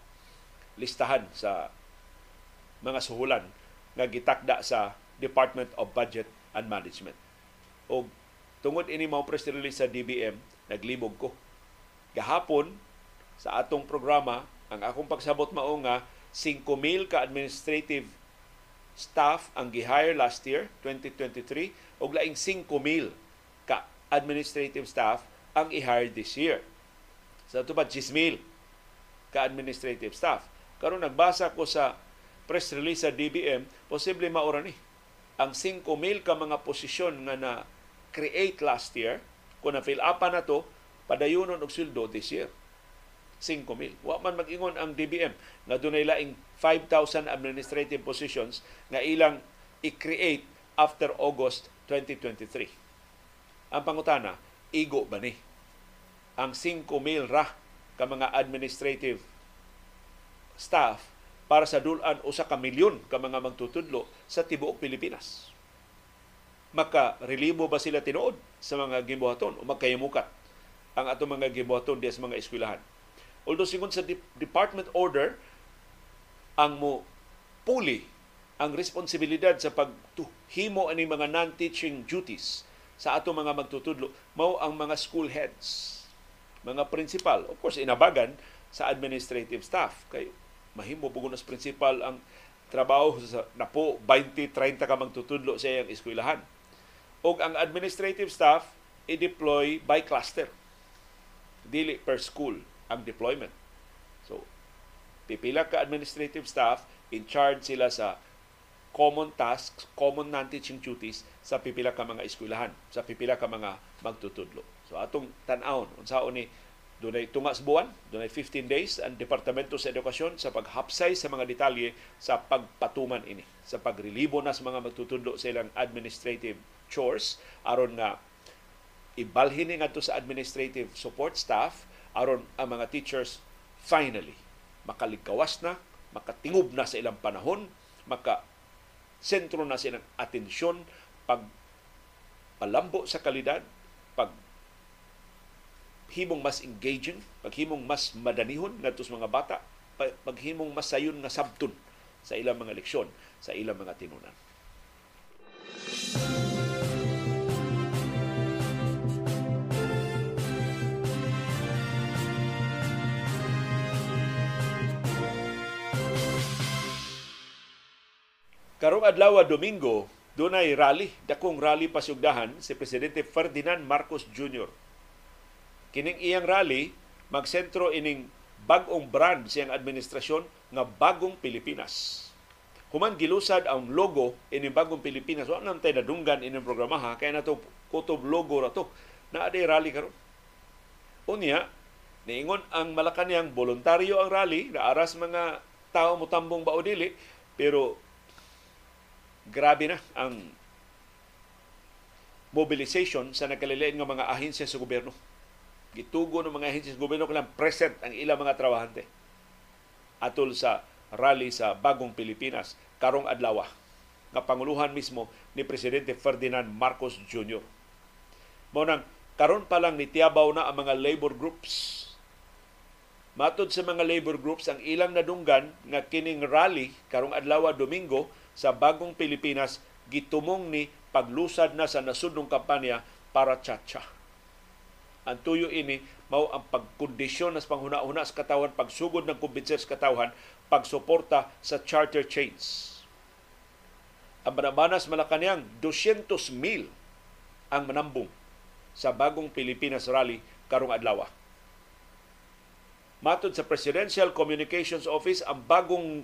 listahan sa mga suhulan nga gitakda sa Department of Budget and Management. O tungod ini mao press release sa DBM, naglibog ko. Gahapon sa atong programa, ang akong pagsabot mao nga 5,000 ka administrative staff ang gihire last year, 2023, og laing 5,000 ka administrative staff ang i-hire this year. Sa ito pa, 10,000 ka administrative staff. Karon nagbasa ko sa press release sa DBM, posible maura ni. Ang 5,000 ka mga posisyon nga na create last year, kung na-fill up na to, padayunon og sweldo this year. 5,000. Wa man mag-ingon ang DBM nga dunay laing 5,000 administrative positions nga ilang i-create after August 2023. Ang pangutana, igo ba ni? Ang 5,000 ra ka mga administrative staff para sa dulan usa ka milyon ka mga magtutudlo sa tibuok Pilipinas. Maka-relibo ba sila tinuod sa mga gibuhaton o magkayamukat ang ato mga gibuhaton diya sa mga eskwelahan? Although sigon sa department order, ang mo puli ang responsibilidad sa pagtuhimo ani mga non-teaching duties sa ato mga magtutudlo mao ang mga school heads mga principal. Of course inabagan sa administrative staff. Kay mahimo bugunas principal ang trabaho sa napo 20 30 ka magtutudlo sa iyang eskwelahan. Og ang administrative staff i-deploy by cluster dili per school ang deployment so pipila ka administrative staff in charge sila sa common tasks, common non-teaching duties sa pipila ka mga eskwelahan, sa pipila ka mga magtutudlo. So atong tan-awon unsaon ni dunay tungas buwan, dunay 15 days ang Departamento sa Edukasyon sa paghapsay sa mga detalye sa pagpatuman ini, sa pagrelibo na sa mga magtutudlo sa ilang administrative chores aron nga ibalhin ni ngadto sa administrative support staff aron ang mga teachers finally makaligkawas na, makatingob na sa ilang panahon, maka sentro na silang atensyon pag palambo sa kalidad, pag himong mas engaging, paghimong mas madanihon ngadto sa mga bata, paghimong mas sayon nga sabton sa ilang mga leksyon, sa ilang mga tinunan. Karong adlaw Domingo, dunay rally, dakong rally pasugdahan si Presidente Ferdinand Marcos Jr. Kining iyang rally magsentro ining bagong brand siyang administrasyon nga bagong Pilipinas. Human gilusad ang logo ining bagong Pilipinas, wa nang tay nadunggan ining programaha kay nato kutob logo ra to. Na aday rally karon. Unya, niingon ang Malacanang voluntaryo ang rally, na aras mga tao mutambong bao dili, pero grabe na ang mobilization sa nagkalilain ng mga ahensya sa gobyerno. Gitugo ng mga ahensya sa gobyerno kailang present ang ilang mga trabahante atol sa rally sa Bagong Pilipinas karong adlaw nga panguluhan mismo ni Presidente Ferdinand Marcos Jr. Mao nang karon pa lang nitiabaw na ang mga labor groups. Matod sa mga labor groups ang ilang nadunggan nga kining rally karong adlaw Domingo sa bagong Pilipinas gitumong ni paglusad na sa nasudnong kampanya para chacha. Ang tuyo ini mao ang pagkondisyon sa panghuna-una sa katawan, pagsugod ng kumbinser sa katawan, pagsuporta sa charter chains. Ang Manamanas Malacanang, 200 mil ang manambong sa bagong Pilipinas Rally karong adlaw. Matod sa Presidential Communications Office, ang bagong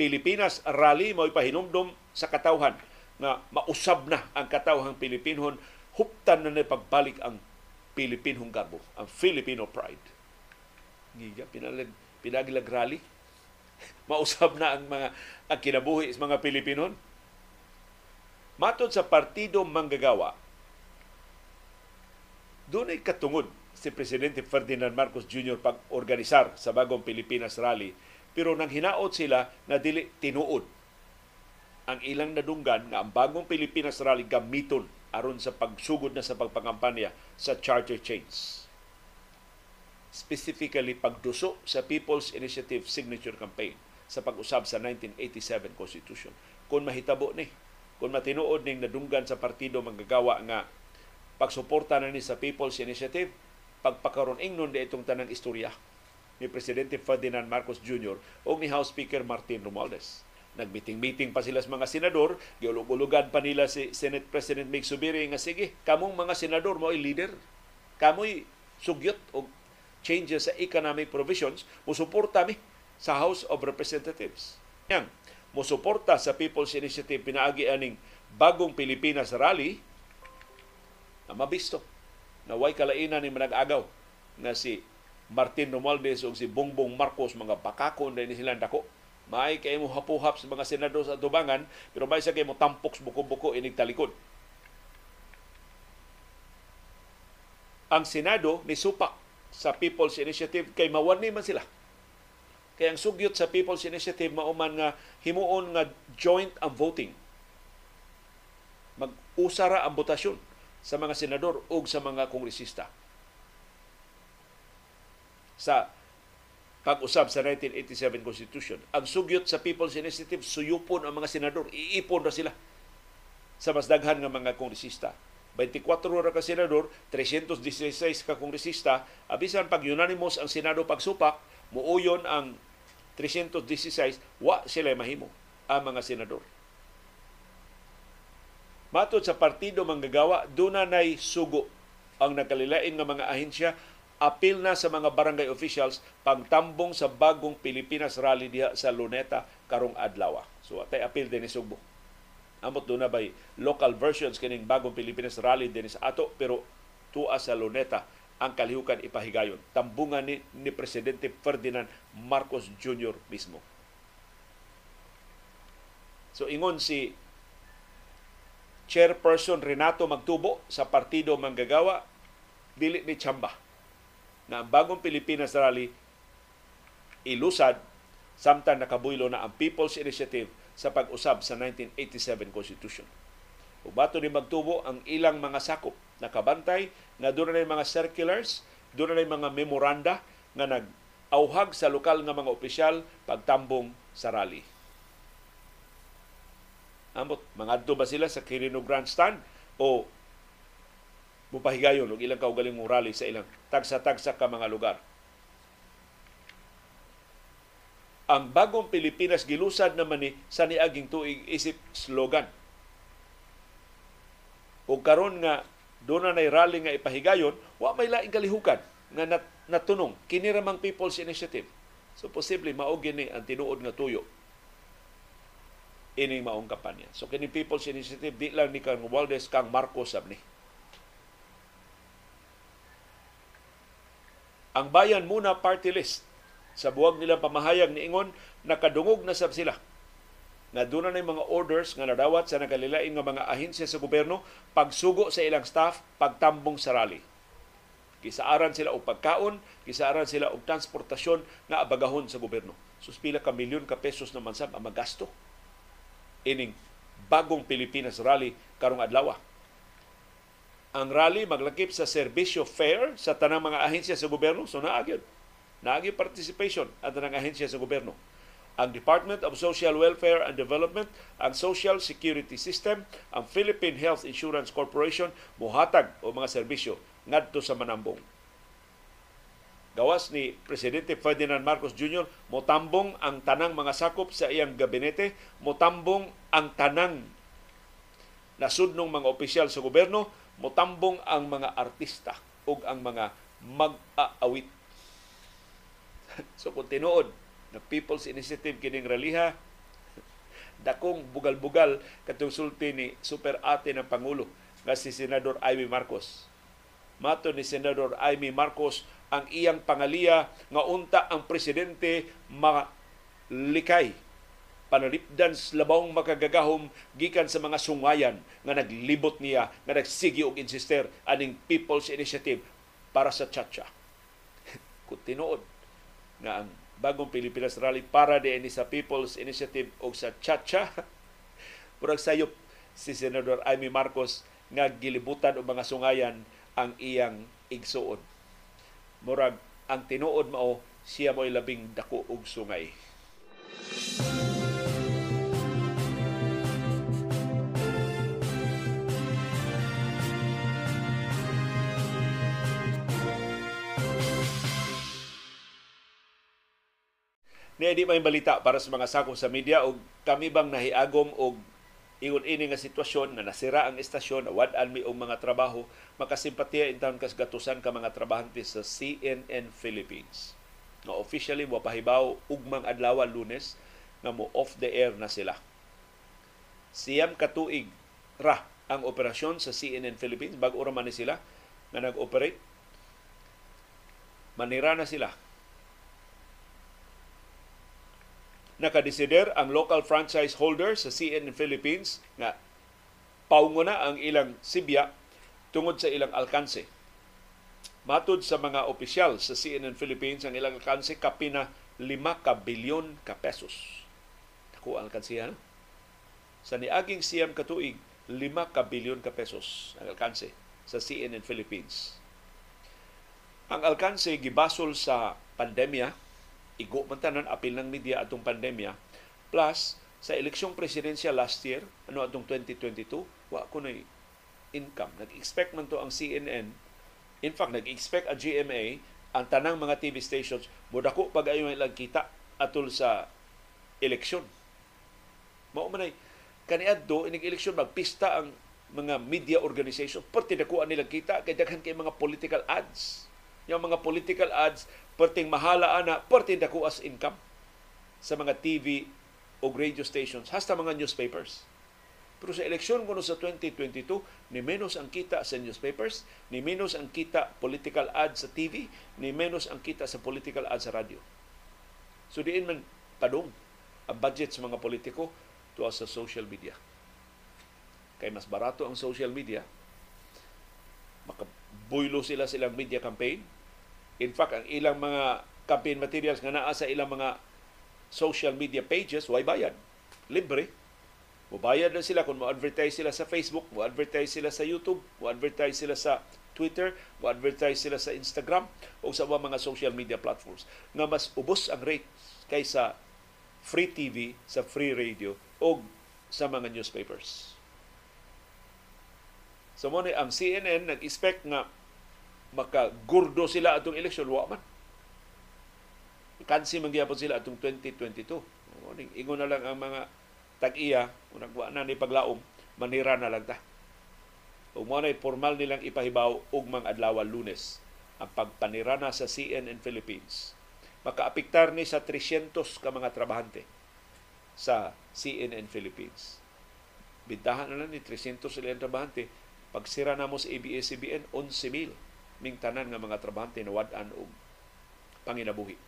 Pilipinas rally mo ipahinumdom sa katawhan nga mausab na ang katawhang Pilipinhon huptan na na pagbalik ang Pilipinhong garbo, ang Filipino pride. Ngiga, pinalag, pinagilag rally. mausab na ang mga ang kinabuhi sa mga Pilipinon. Matod sa Partido Manggagawa, doon ay katungod si Presidente Ferdinand Marcos Jr. pag-organisar sa bagong Pilipinas Rally pero nang hinaot sila na dili tinuod ang ilang nadunggan nga ang bagong Pilipinas Rally gamiton aron sa pagsugod na sa pagpangampanya sa charter chains. Specifically, pagduso sa People's Initiative Signature Campaign sa pag-usab sa 1987 Constitution. Kung mahitabo ni, kung matinuod ning nadunggan sa partido manggagawa nga pagsuporta na ni sa People's Initiative, pagpakaron ingnon di itong tanang istorya ni Presidente Ferdinand Marcos Jr. o ni House Speaker Martin Romualdez. Nagmeeting-meeting pa sila sa mga senador, giulog-ulugan pa nila si Senate President Mig Subiri nga sige, kamong mga senador mo ay leader. Kamoy sugyot o changes sa economic provisions, musuporta mi sa House of Representatives. Yang, musuporta sa People's Initiative pinaagi aning bagong Pilipinas rally na mabisto na way kalainan ni manag-agaw? Na si Martin Romualdez o si Bongbong Marcos mga bakakon din sila dako. May kay mo hapuhap sa mga senador sa tubangan pero may sa kay mo tampok buko-buko inig talikod. Ang Senado ni supak sa People's Initiative kay mawani man sila. Kay ang sugyot sa People's Initiative mauman nga himuon nga joint ang voting. Mag-usara ang botasyon sa mga senador o sa mga kongresista sa pag-usab sa 1987 Constitution. Ang sugyot sa People's Initiative, suyupon ang mga senador, iipon na sila sa mas daghan nga mga kongresista. 24 ra ka senador, 316 ka kongresista, abisan pag unanimous ang Senado pagsupak, Muuyon ang 316, wa sila mahimo ang mga senador. Matod sa partido manggagawa, duna nay sugo ang nakalilain nga mga ahensya apil na sa mga barangay officials pagtambong sa bagong Pilipinas rally diha sa Luneta karong adlaw. So atay apil din Sugbo. Amot doon na bay local versions kining bagong Pilipinas rally din sa ato pero tuwa sa Luneta ang kalihukan ipahigayon. Tambungan ni, ni Presidente Ferdinand Marcos Jr. mismo. So ingon si chairperson Renato Magtubo sa partido Manggagawa, dili ni Chamba na ang bagong Pilipinas Rally ilusad samtang nakabuylo na ang People's Initiative sa pag-usab sa 1987 Constitution. Ubato ni Magtubo ang ilang mga sakop nakabantay nga doon na mga circulars, doon na mga memoranda nga nag-auhag sa lokal nga mga opisyal pagtambong sa rally. Amot, mangadto ba sila sa Quirino Grandstand o mupahigayon og ilang kaugaling mong rally sa ilang tagsa-tagsa ka mga lugar. Ang bagong Pilipinas gilusad naman ni sa niaging tuig isip slogan. O karon nga doon na rally nga ipahigayon, wa may laing kalihukan nga nat, natunong kini People's Initiative. So posible mao gini ang tinuod nga tuyo ini maong kampanya. So kini People's Initiative di lang ni kang Waldes kang Marcos sabni. Ang bayan muna party list sa buwag nila pamahayag ni Ingon nakadungog na sab sila na doon na mga orders nga nadawat sa nagalilain nga mga ahensya sa gobyerno pagsugo sa ilang staff pagtambong sa rally. Kisaaran sila og pagkaon, kisaaran sila og transportasyon nga abagahon sa gobyerno. Suspila ka milyon ka pesos naman sab ang magasto ining bagong Pilipinas Rally karong adlaw. Ang rally maglakip sa serbisyo fair sa tanang mga ahensya sa gobyerno. So naagyon. Naagi participation ang tanang ahensya sa gobyerno. Ang Department of Social Welfare and Development, ang Social Security System, ang Philippine Health Insurance Corporation muhatag o mga serbisyo ngadto sa Manambong gawas ni Presidente Ferdinand Marcos Jr. motambong ang tanang mga sakop sa iyang gabinete, motambong ang tanang nasudnong mga opisyal sa gobyerno, motambong ang mga artista ug ang mga mag-aawit. so kung tinuod na People's Initiative kining raliha, dakong bugal-bugal katong sulti ni super ate ng Pangulo nga si Senador Amy Marcos. Mato ni Senador Amy Marcos ang iyang pangaliya nga unta ang presidente malikay panalipdan sa labawng makagagahom gikan sa mga sungayan nga naglibot niya nga nagsigi og insister aning People's Initiative para sa Chacha. Kung tinuod nga ang bagong Pilipinas Rally para din sa People's Initiative o sa Chacha, murag sayop si Senador Amy Marcos nga gilibutan og mga sungayan ang iyang igsuon murag ang tinuod mao siya mo'y labing dako og sungay. Ni di may balita para sa mga sakop sa media og kami bang nahiagom og ingon ini nga sitwasyon nga nasira ang estasyon, wad-an mi og mga trabaho, makasimpatiya intaon kas gatusan ka mga trabahante sa CNN Philippines. Nga officially mo pahibaw ugmang adlaw Lunes nga mo off the air na sila. Siyam katuig ra ang operasyon sa CNN Philippines bag-o ni sila nga nag-operate. Manira na sila nakadesider ang local franchise holder sa CNN Philippines nga paungo na ang ilang sibya tungod sa ilang alkanse. Matud sa mga opisyal sa CNN Philippines, ang ilang alkanse kapina 5 ka bilyon ka pesos. Ako ang alkansihan. Sa niaging siyam katuig, 5 ka bilyon ka pesos ang alkanse sa CNN Philippines. Ang alkanse gibasol sa pandemya igo man tanan apil ng media atong pandemya plus sa eleksyong presidensya last year ano atong 2022 wa ko na income nag-expect man to ang CNN in fact nag-expect ang GMA ang tanang mga TV stations modako pag ayo ilang kita atol sa eleksyon. Mao man ay kaniadto inig eleksyon magpista ang mga media organization perti dako nilang kita kay daghan kay mga political ads. Yung mga political ads perting mahala ana perti dako as income sa mga TV o radio stations hasta mga newspapers. Pero sa eleksyon kuno sa 2022, ni menos ang kita sa newspapers, ni menos ang kita political ads sa TV, ni menos ang kita sa political ads sa radio. So diin man padung ang budget sa mga politiko tuwa sa social media. Kay mas barato ang social media, makabuylo sila silang media campaign. In fact, ang ilang mga campaign materials nga naa sa ilang mga social media pages, why bayad? Libre Mubayad na sila kung mo-advertise sila sa Facebook, mo-advertise sila sa YouTube, mo-advertise sila sa Twitter, mo-advertise sila sa Instagram o sa mga social media platforms nga mas ubos ang rate kaysa free TV, sa free radio o sa mga newspapers. So mo ang CNN nag-expect nga makagurdo sila atong eleksyon wa man. Kansi man sila atong 2022. Ingon na lang ang mga tag-iya, kung na ni paglaom, manira na lang ta. Mo formal nilang ipahibaw ug mga adlaw Lunes ang pagpanira na sa CNN Philippines. Makaapektar ni sa 300 ka mga trabahante sa CNN Philippines. Bintahan na lang ni 300 sila trabahante. Pag sira na mo sa ABS-CBN, 11,000 ming tanan nga mga trabahante na wad-an og panginabuhi.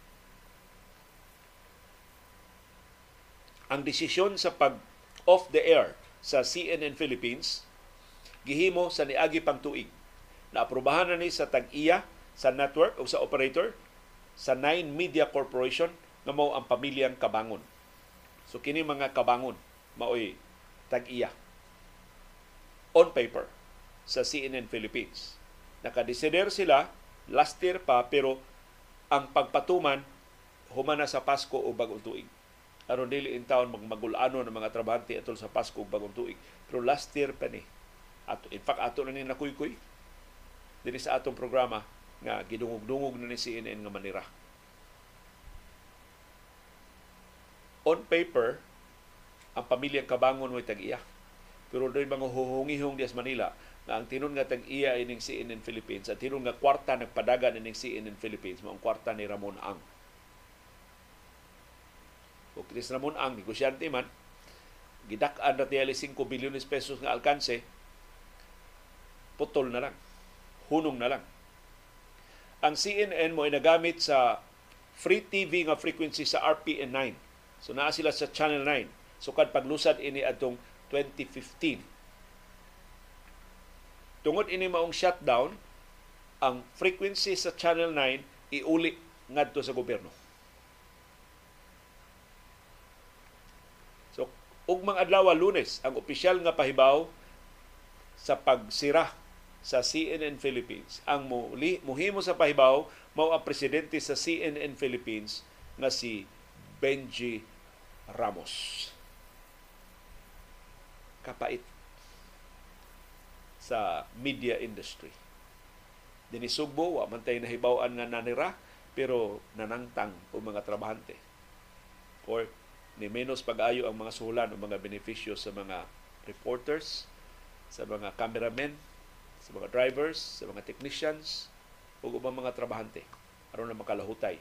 ang desisyon sa pag off the air sa CNN Philippines gihimo sa niagi pang tuig. Naaprubahan na ni sa tag-iya sa network o sa operator sa Nine Media Corporation nga mao ang pamilyang Kabangon. So kini mga Kabangon maoy tag-iya on paper sa CNN Philippines. Nakadesider sila last year pa pero ang pagpatuman humana sa Pasko o bagong tuig aron dili in town magmagulano ng mga trabahante atol sa Pasko ug bagong tuig. Pero last year pa ni. Ato, in fact, ato na ni nakuykuy dinhi sa atong programa nga gidungog-dungog na ni CNN nga manira. On paper, ang pamilyang Kabangon mo'y tag-iya. Pero doon mga huhungihong dias Manila nga ang tinon nga tag-iya ining CNN Philippines at tinon nga kwarta nagpadagan ining CNN Philippines mo ang kwarta ni Ramon Ang o Chris Ramon ang negosyante man, gidak-an na tiyali 5 bilyones pesos nga alkanse, putol na lang. Hunong na lang. Ang CNN mo ay nagamit sa free TV nga frequency sa RPN 9. So naa sila sa Channel 9. So kad paglusad ini atong 2015. Tungod ini maong shutdown, ang frequency sa Channel 9 iuli ngadto sa gobyerno ug mga adlaw Lunes ang opisyal nga pahibaw sa pagsira sa CNN Philippines. Ang muli muhimo sa pahibaw mao ang presidente sa CNN Philippines nga si Benji Ramos. Kapait sa media industry. Dini Sugbo, wa man tayo nahibawan nga nanira, pero nanangtang o mga trabahante. Or ni menos pag-ayo ang mga sulan o mga benepisyo sa mga reporters, sa mga cameramen, sa mga drivers, sa mga technicians, o ubang mga trabahante aron na makalahutay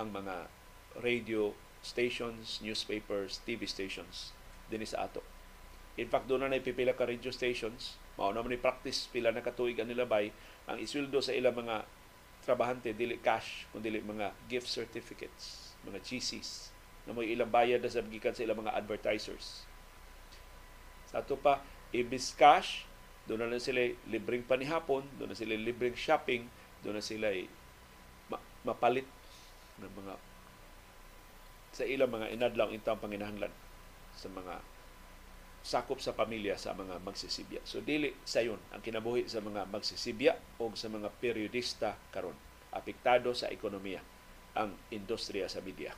ang mga radio stations, newspapers, TV stations din sa ato. In fact, doon na naipipila ka radio stations, mao naman ni practice pila na katuig ang nilabay, ang isweldo sa ilang mga trabahante dili cash kundi mga gift certificates, mga GCs na may ilang bayad na sa gikan sa ilang mga advertisers. Sa ato pa, ibis cash, doon na, na sila libreng panihapon, doon na sila libreng shopping, doon na sila ma- mapalit ng mga sa ilang mga inadlaw intang panginahanglan sa mga sakop sa pamilya sa mga magsisibya. So dili sayon ang kinabuhi sa mga magsisibya o sa mga periodista karon. Apektado sa ekonomiya ang industriya sa media.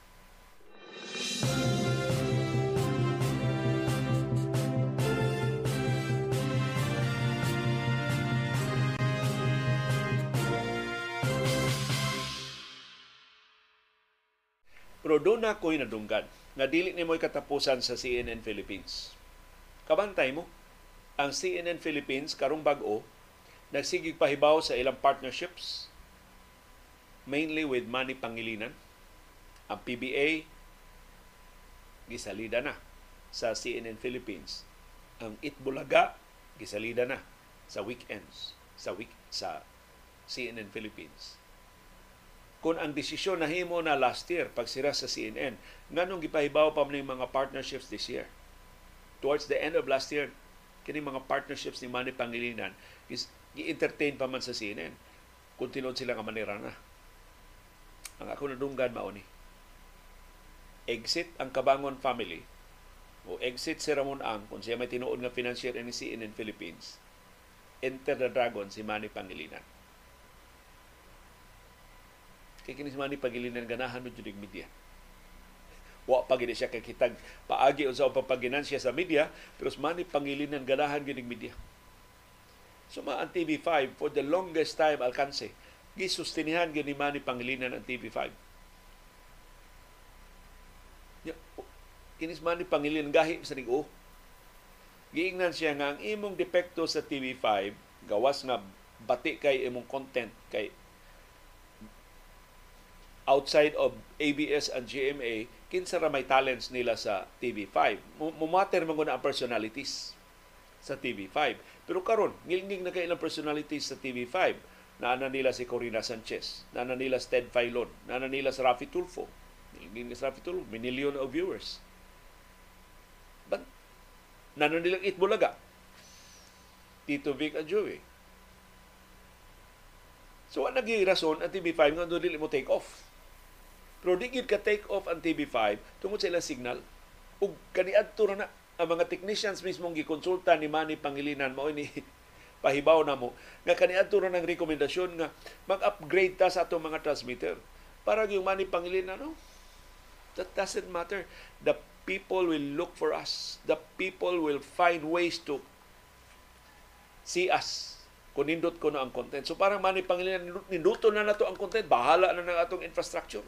Pero doon na ako'y nadunggan na dili ni mo'y katapusan sa CNN Philippines Kabantay mo, ang CNN Philippines karong bag-o nagsigig pahibaw sa ilang partnerships mainly with Manny Pangilinan. Ang PBA gisalida na sa CNN Philippines. Ang Itbulaga gisalida na sa weekends sa week sa CNN Philippines. Kung ang desisyon na himo na last year pagsira sa CNN, nganong gipahibaw pa man mga partnerships this year. Towards the end of last year, kini mga partnerships ni Manny Pangilinan gi-entertain pa man sa CNN. Kung tinud sila nga manira na. Ang ako nadunggan mao ni. Exit ang Kabangon family o exit si Ramon Ang kung siya may tinuod nga financier ni CNN Philippines. Enter the Dragon si Manny Pangilinan. Kay kini si Manny Pangilinan ganahan mo jud media wa pa gid siya kakitag paagi unsa pa paginansya sa media pero mani pangilinan ganahan gid media. So ma ang TV5 for the longest time alkanse gisustinihan gid ni Manny Pangilinan ang TV5 kinis Manny Pangilinan gahi sa ning-o giingnan siya nga ang imong depekto sa TV5 gawas nga bati kay imong content kay outside of ABS and GMA kinsa ra may talents nila sa TV5. Mumater man ang personalities sa TV5. Pero karon ngilngig na kay ilang personalities sa TV5. Naana nila si Corina Sanchez, naana nila si Ted Filon, naana nila si Rafi Tulfo. Ngilngig ni si Rafi Tulfo, may million of viewers. But, naana nila Itbulaga, Tito Vic at Joey. So, ang naging rason ang TV5 nga doon mo take off pero di ka take off ang TV5 tungod sa ilang signal. Ug kaniadto na ang mga technicians mismong gikonsulta ni Manny Pangilinan mao ni pahibaw na mo nga kaniadto na ng rekomendasyon nga mag-upgrade ta sa atong mga transmitter para yung Manny Pangilinan no that doesn't matter the people will look for us the people will find ways to see us kung nindot ko na ang content. So parang Manny Pangilinan, ninduto na na to ang content, bahala na ng atong infrastructure.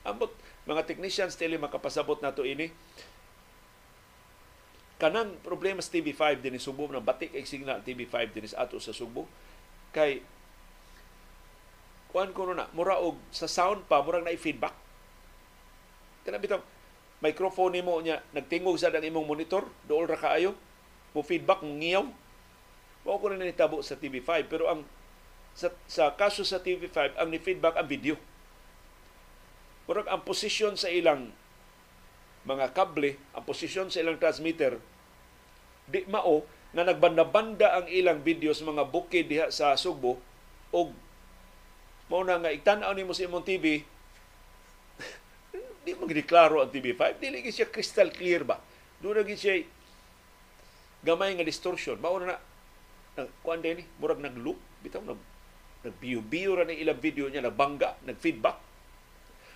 Ambot mga technicians tele makapasabot nato ini. Kanang problema sa TV5 din Subo ng batik ay signal TV5 din ato sa Subo kay kuan ko na mura og sa sound pa murag na feedback. Kana bitaw microphone nimo nya nagtingog sa ang imong monitor dool ra kaayo mo feedback mo ngiyaw. Mao ko na nitabo sa TV5 pero ang sa, sa kaso sa TV5 ang ni feedback ang video Murag ang posisyon sa ilang mga kable, ang posisyon sa ilang transmitter, di mao na nagbanda-banda ang ilang video sa mga bukid diha sa Sugbo og mao na nga igtan-aw nimo sa imong TV di mo gideklaro ang TV5 dili gi siya crystal clear ba? Do na siya gamay nga distortion. Mao na na kuan din murag nag-loop. Bitaw nag nagbiyo-biyo ra ni ilang video niya nagbangga nag-feedback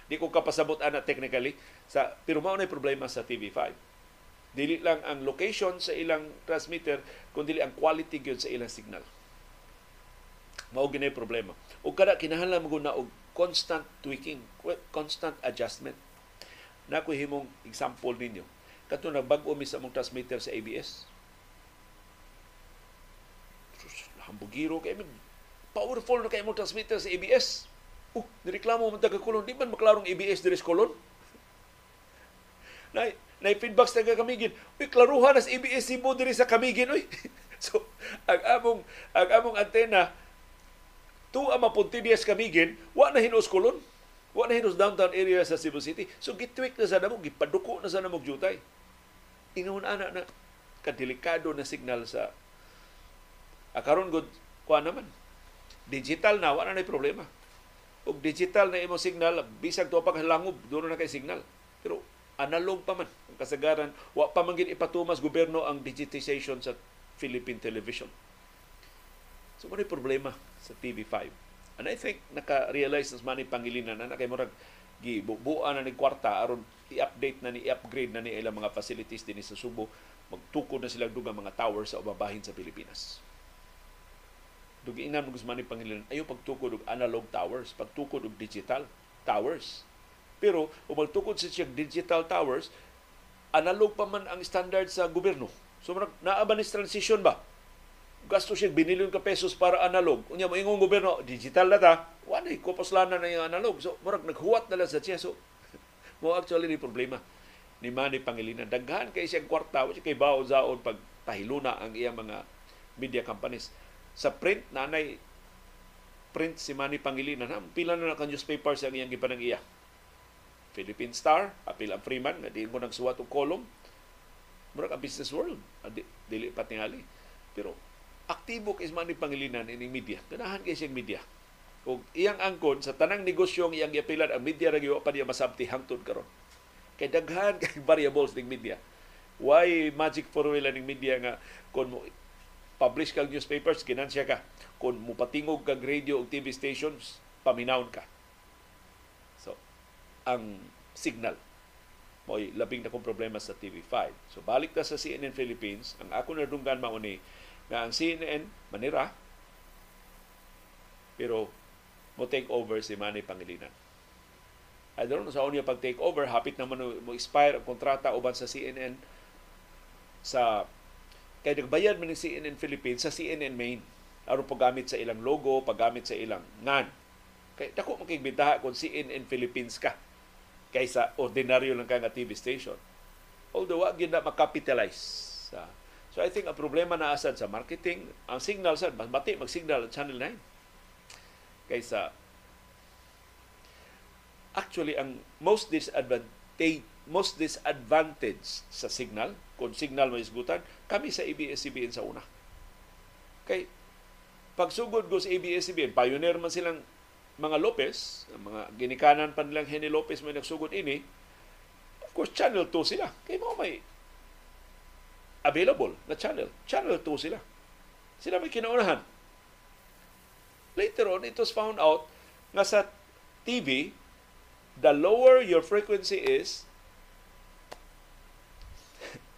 Di ko kapasabot ana technically sa pero mao na problema sa TV5. Dili lang ang location sa ilang transmitter kundi ang quality gyud sa ilang signal. Mao gini problema. O kada kinahanglan mo na og constant tweaking, constant adjustment. Na ko himong example ninyo. Kato nagbag-o mi sa mong transmitter sa ABS. Hambugiro kay powerful na kay mong transmitter sa ABS Oh, nireklamo mo taga Kulon, di man maklarong ABS diri sa Kulon? Na, na feedback sa Kamigin. Uy, klaruhan as ABS Cebu diri sa Kamigin, uy. so, ang among ang among antena tu ama Puntidias Kamigin, wa na hinos Kulon. Wa na hinos downtown area sa Cebu City. So gitweak na sa namo, gipaduko na sa namo jutay. Ingon ana na kadelikado na signal sa akaron good kuan naman. Digital na wala na problema og digital na imo signal bisag to pag langob doon na kay signal. Pero analog pa man ang kasagaran wa pa man ipatumas gobyerno ang digitization sa Philippine television. So mo problema sa TV5 and I think naka-realize nas man Pangilinan na kay murag gibubuan na ni kwarta aron i-update na ni i-upgrade na ni ilang mga facilities dinhi sa Subo. Magtukod na sila dugang mga towers sa ubabahin sa Pilipinas dugiinan mo Guzman ni Pangilinan ayo pagtukod og analog towers pagtukod og digital towers. Pero kung magtukod sa siya digital towers, analog pa man ang standard sa gobyerno. So naa ba ni transition ba? Gasto siya binilyon ka pesos para analog. Unya mo ingong gobyerno, digital na ta. Wala ko paslana na yung analog. So murag naghuwat na lang sa siya. So mo actually ni problema ni Manny Pangilinan. Daghan kay siyang kwarta, siya kay baon zaon pag pahiluna ang iyang mga media companies. Sa print, nanay print si Manny Pangilinan. Ha? Pila na na newspapers ang iyang gipanang iya. Philippine Star, apil ang Freeman, nga di mo nagsuwat og column. Murag ang business world, dili pa tingali. Pero aktibo kay Manny Pangilinan ining media. Ganahan kay siyang media. Kung iyang angkon sa tanang negosyo ang iyang giapilan ang media ra pa niya masabti hangtod karon Kay daghan kay variables ning media. Why magic formula ning media nga kung mo publish kag newspapers, ginansya ka. Kung mo patingog kag radio o TV stations, paminawon ka. So, ang signal mo labing na kong problema sa TV5. So, balik ta sa CNN Philippines. Ang ako na dunggan mauni nga ang CNN manira pero mo take over si Manny Pangilinan I don't know sa unya pag take over hapit naman mo expire ang kontrata uban sa CNN sa kay nagbayad man ni CNN Philippines sa CNN main aron paggamit sa ilang logo, paggamit sa ilang ngan. Kay dako kay kung CNN Philippines ka kaysa ordinaryo lang ka nga TV station. Although wa gyud na makapitalize sa So I think ang problema na asad sa marketing, ang signal sad mas bati mag-signal Channel 9 kaysa actually ang most disadvantage most disadvantage sa signal. Kung signal mo isgutan kami sa ABS-CBN sa una. Kay pagsugod ko sa ABS-CBN pioneer man silang mga Lopez mga ginikanan pa nilang Henny Lopez may nagsugod ini of course channel 2 sila. Kay mo may available na channel. Channel 2 sila. Sila may kinaunahan. Later on it was found out nga sa TV the lower your frequency is,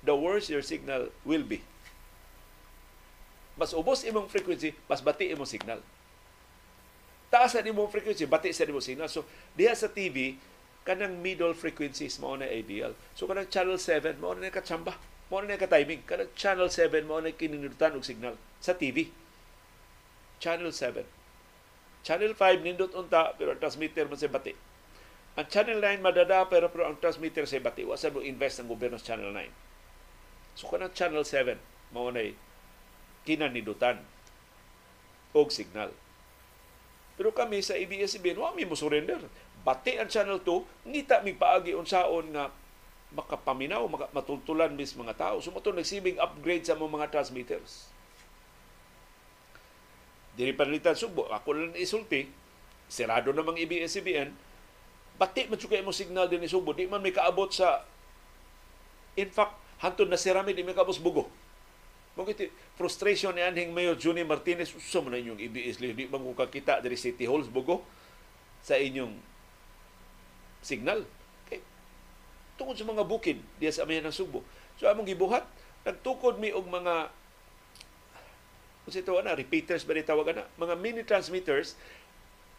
the worse your signal will be. Mas ubos imong frequency, mas bati imong signal. Taas sa imong frequency, bati sa imong signal. So, diha sa TV, kanang middle frequencies mo na ideal. So, kanang channel 7, mo na kachamba. Mo na ka-timing. Kanang channel 7, mo na kininutan og signal sa TV. Channel 7. Channel 5, nindot unta, pero transmitter man sa bati ang Channel 9 madada pero, pero ang transmitter sa bati wasa mo invest ang gobyerno sa Channel 9. So kanang Channel 7 mao nay kinanidutan og signal. Pero kami sa ABS-CBN, wa mi mo surrender. Bati ang Channel 2, ngita mi paagi unsaon nga makapaminaw, matultulan mis mga tao. So mo nagsibing upgrade sa mga transmitters. Dili panalitan subo. Ako lang isulti, sirado namang ABS-CBN, Bati man mo signal din ni Subo. Di man may kaabot sa in fact, hantod na sirami di may kaabot bugo. Kung iti frustration ni anhing Mayor Juni Martinez, usa man inyong IBS di man ko kakita diri City Halls bugo sa inyong signal. Kay tungod sa mga bukid diya sa amayan ng Subo. So among gibuhat, nagtukod mi og mga kung ito na, repeaters ba tawag na, mga mini transmitters,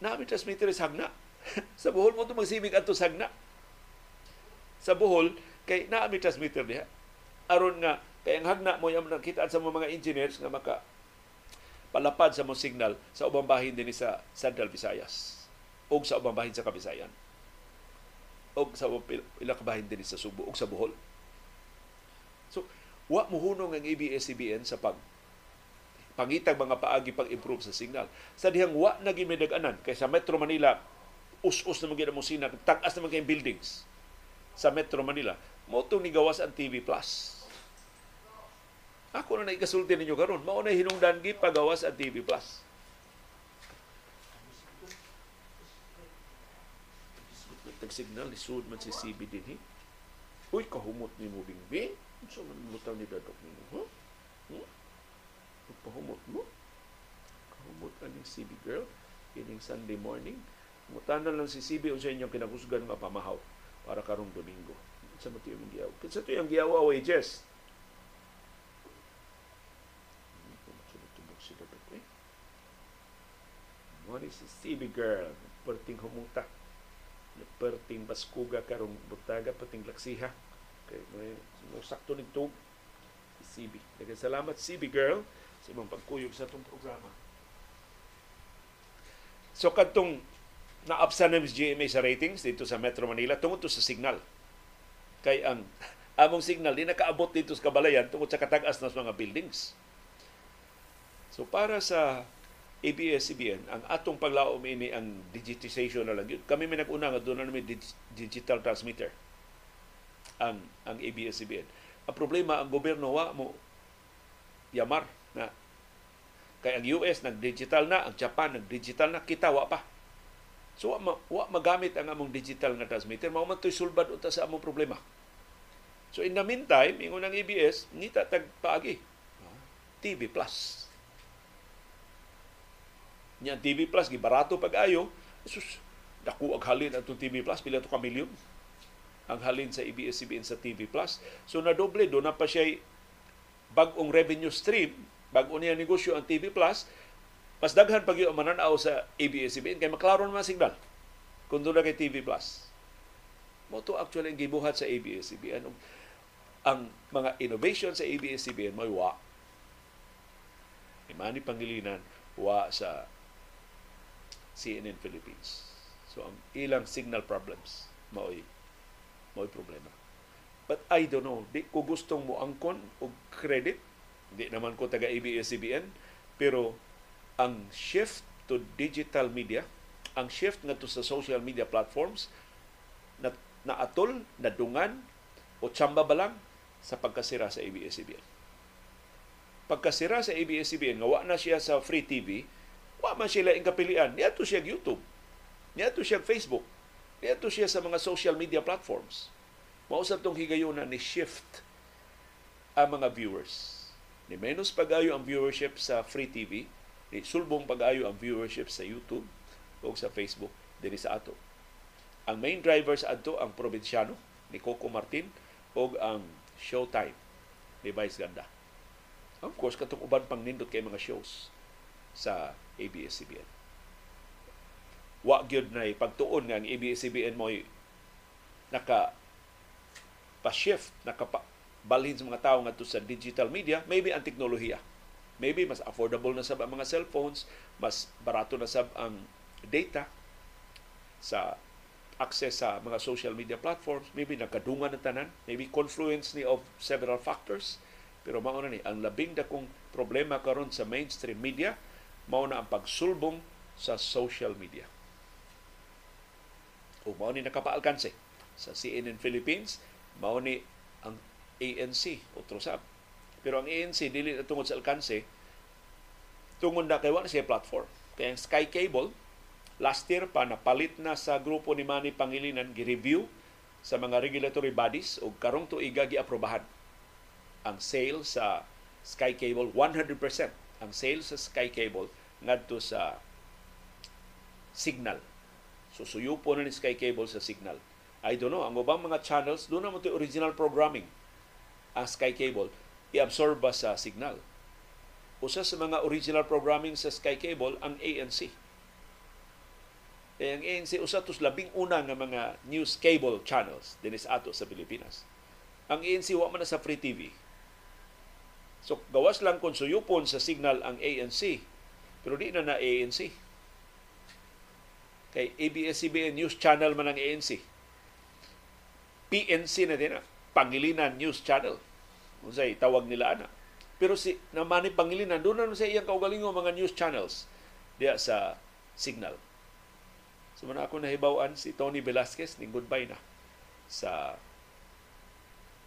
na transmitters hagna sa Bohol mo ito magsibig ato sagna. Sa Bohol, kay naami transmitter diha. Aron nga, kay ang hagna mo yung nakita sa mga engineers nga maka palapad sa mong signal sa ubang bahin din sa Central Visayas o sa ubang bahin sa Kabisayan o sa ilang bahin din sa Subo o sa Bohol. So, wa mo hunong ang ABS-CBN sa pag pangitag mga paagi pag-improve sa signal. Sa dihang wa na gimidaganan kay sa Metro Manila us-us na mga mo sina, tagas na mga buildings sa Metro Manila. Mo ni gawas ang TV Plus. Ako na naigasulti ninyo karon, mao na hinungdan gi pagawas ang TV Plus. Tag signal ni sud man si CB din hi. Uy, kahumot ni mo bingbi. Unsa man mutaw ni dadok nimo, ha? Huh? Pahumot mo? Kahumot aning CB girl kining Sunday morning Mutanan lang si CB unsa inyong kinahusgan nga pamahaw para karong Domingo. Sa mo tiyong giyaw. Sa tiyong giyaw wages. What is si CB girl? Perting humuta. perting baskuga karong butaga pating laksiha kay may sakto ni tug CB. Daghang salamat CB girl sa imong pagkuyog sa itong programa. So kadtong naapsan ng GMA sa ratings dito sa Metro Manila tungod to sa signal. Kay ang among signal di nakaabot dito sa Kabalayan tungod sa katag-as ng mga buildings. So para sa ABS-CBN, ang atong paglaom ini ang digitization na lang. Kami may nag-una nga doon na may digital transmitter ang ang ABS-CBN. Ang problema ang gobyerno wa mo yamar na kay ang US nag-digital na, ang Japan nag-digital na, kita wa pa. So wa, wa magamit ang among digital nga transmitter, mao man sulbad unta sa among problema. So in the meantime, ingon ang ABS, nita tag paagi. TV Plus Nya TV Plus gibarato pag-ayo. Jesus, dako ag halin atong TV Plus pila to ka milyon ang halin sa ABS-CBN sa TV Plus. So na doble do na pa siya bag-ong revenue stream, bag-o niya negosyo ang TV Plus, mas daghan pag yung mananaw sa ABS-CBN kay maklaro naman signal kung doon kay TV Plus. Mo to actually ang gibuhat sa ABS-CBN. Ang mga innovation sa ABS-CBN may wa. Imani Pangilinan, wa sa CNN Philippines. So ang ilang signal problems mao'y mao'y problema. But I don't know, di ko gustong mo angkon og credit, di naman ko taga ABS-CBN, pero ang shift to digital media, ang shift nga to sa social media platforms, na naatol, nadungan, o tsamba ba lang sa pagkasira sa ABS-CBN. Pagkasira sa ABS-CBN, nga na siya sa free TV, Wa man sila ing kapilian. Niadto siya YouTube. Niadto siya Facebook. Niadto siya sa mga social media platforms. Mausap tong higayunan ni shift ang mga viewers. Ni menos pagayo ang viewership sa free TV, ni sulbong pagayo ang viewership sa YouTube o sa Facebook diri sa ato. Ang main drivers adto ang probinsyano ni Coco Martin o ang Showtime ni Vice Ganda. Of course, katong uban pang nindot kay mga shows sa ABS-CBN. Wa gyud na pagtuon nga ang ABS-CBN mo naka pa-shift, naka balhin sa mga tao ngadto sa digital media, maybe ang teknolohiya. Maybe mas affordable na sab ang mga cellphones, mas barato na sab ang data sa access sa mga social media platforms, maybe nagkadungan ng tanan, maybe confluence ni of several factors, pero mao ni ang labing dakong problema karon sa mainstream media mao na ang pagsulbong sa social media. O mao ni nakapaalkanse sa CNN Philippines, mao ni ang ANC, otro sab. Pero ang ANC dili na tungod sa alkanse, tungod na kay wala siya platform. Kaya ang Sky Cable, last year pa napalit na sa grupo ni Manny Pangilinan gi-review sa mga regulatory bodies o karong tuiga gi-aprobahan ang sale sa Sky Cable 100% ang sales sa Sky Cable ngadto sa signal. So suyupo na ni Sky Cable sa signal. I don't know, ang ubang mga channels, doon naman ito original programming ang Sky Cable, i-absorb ba sa signal. Usa sa mga original programming sa Sky Cable, ang ANC. Eh, ang ANC, usa tos labing una nga mga news cable channels dinis ato sa Pilipinas. Ang ANC, wa man na sa free TV So gawas lang kung suyupon sa signal ang ANC. Pero di na na ANC. Kay ABS-CBN News Channel man ang ANC. PNC na din na. Pangilinan News Channel. Kung say, tawag nila ana. Pero si naman ni Pangilinan, doon na sa iyang kaugalingo mga news channels diya sa signal. So man ako nahibawaan si Tony Velasquez ning goodbye na sa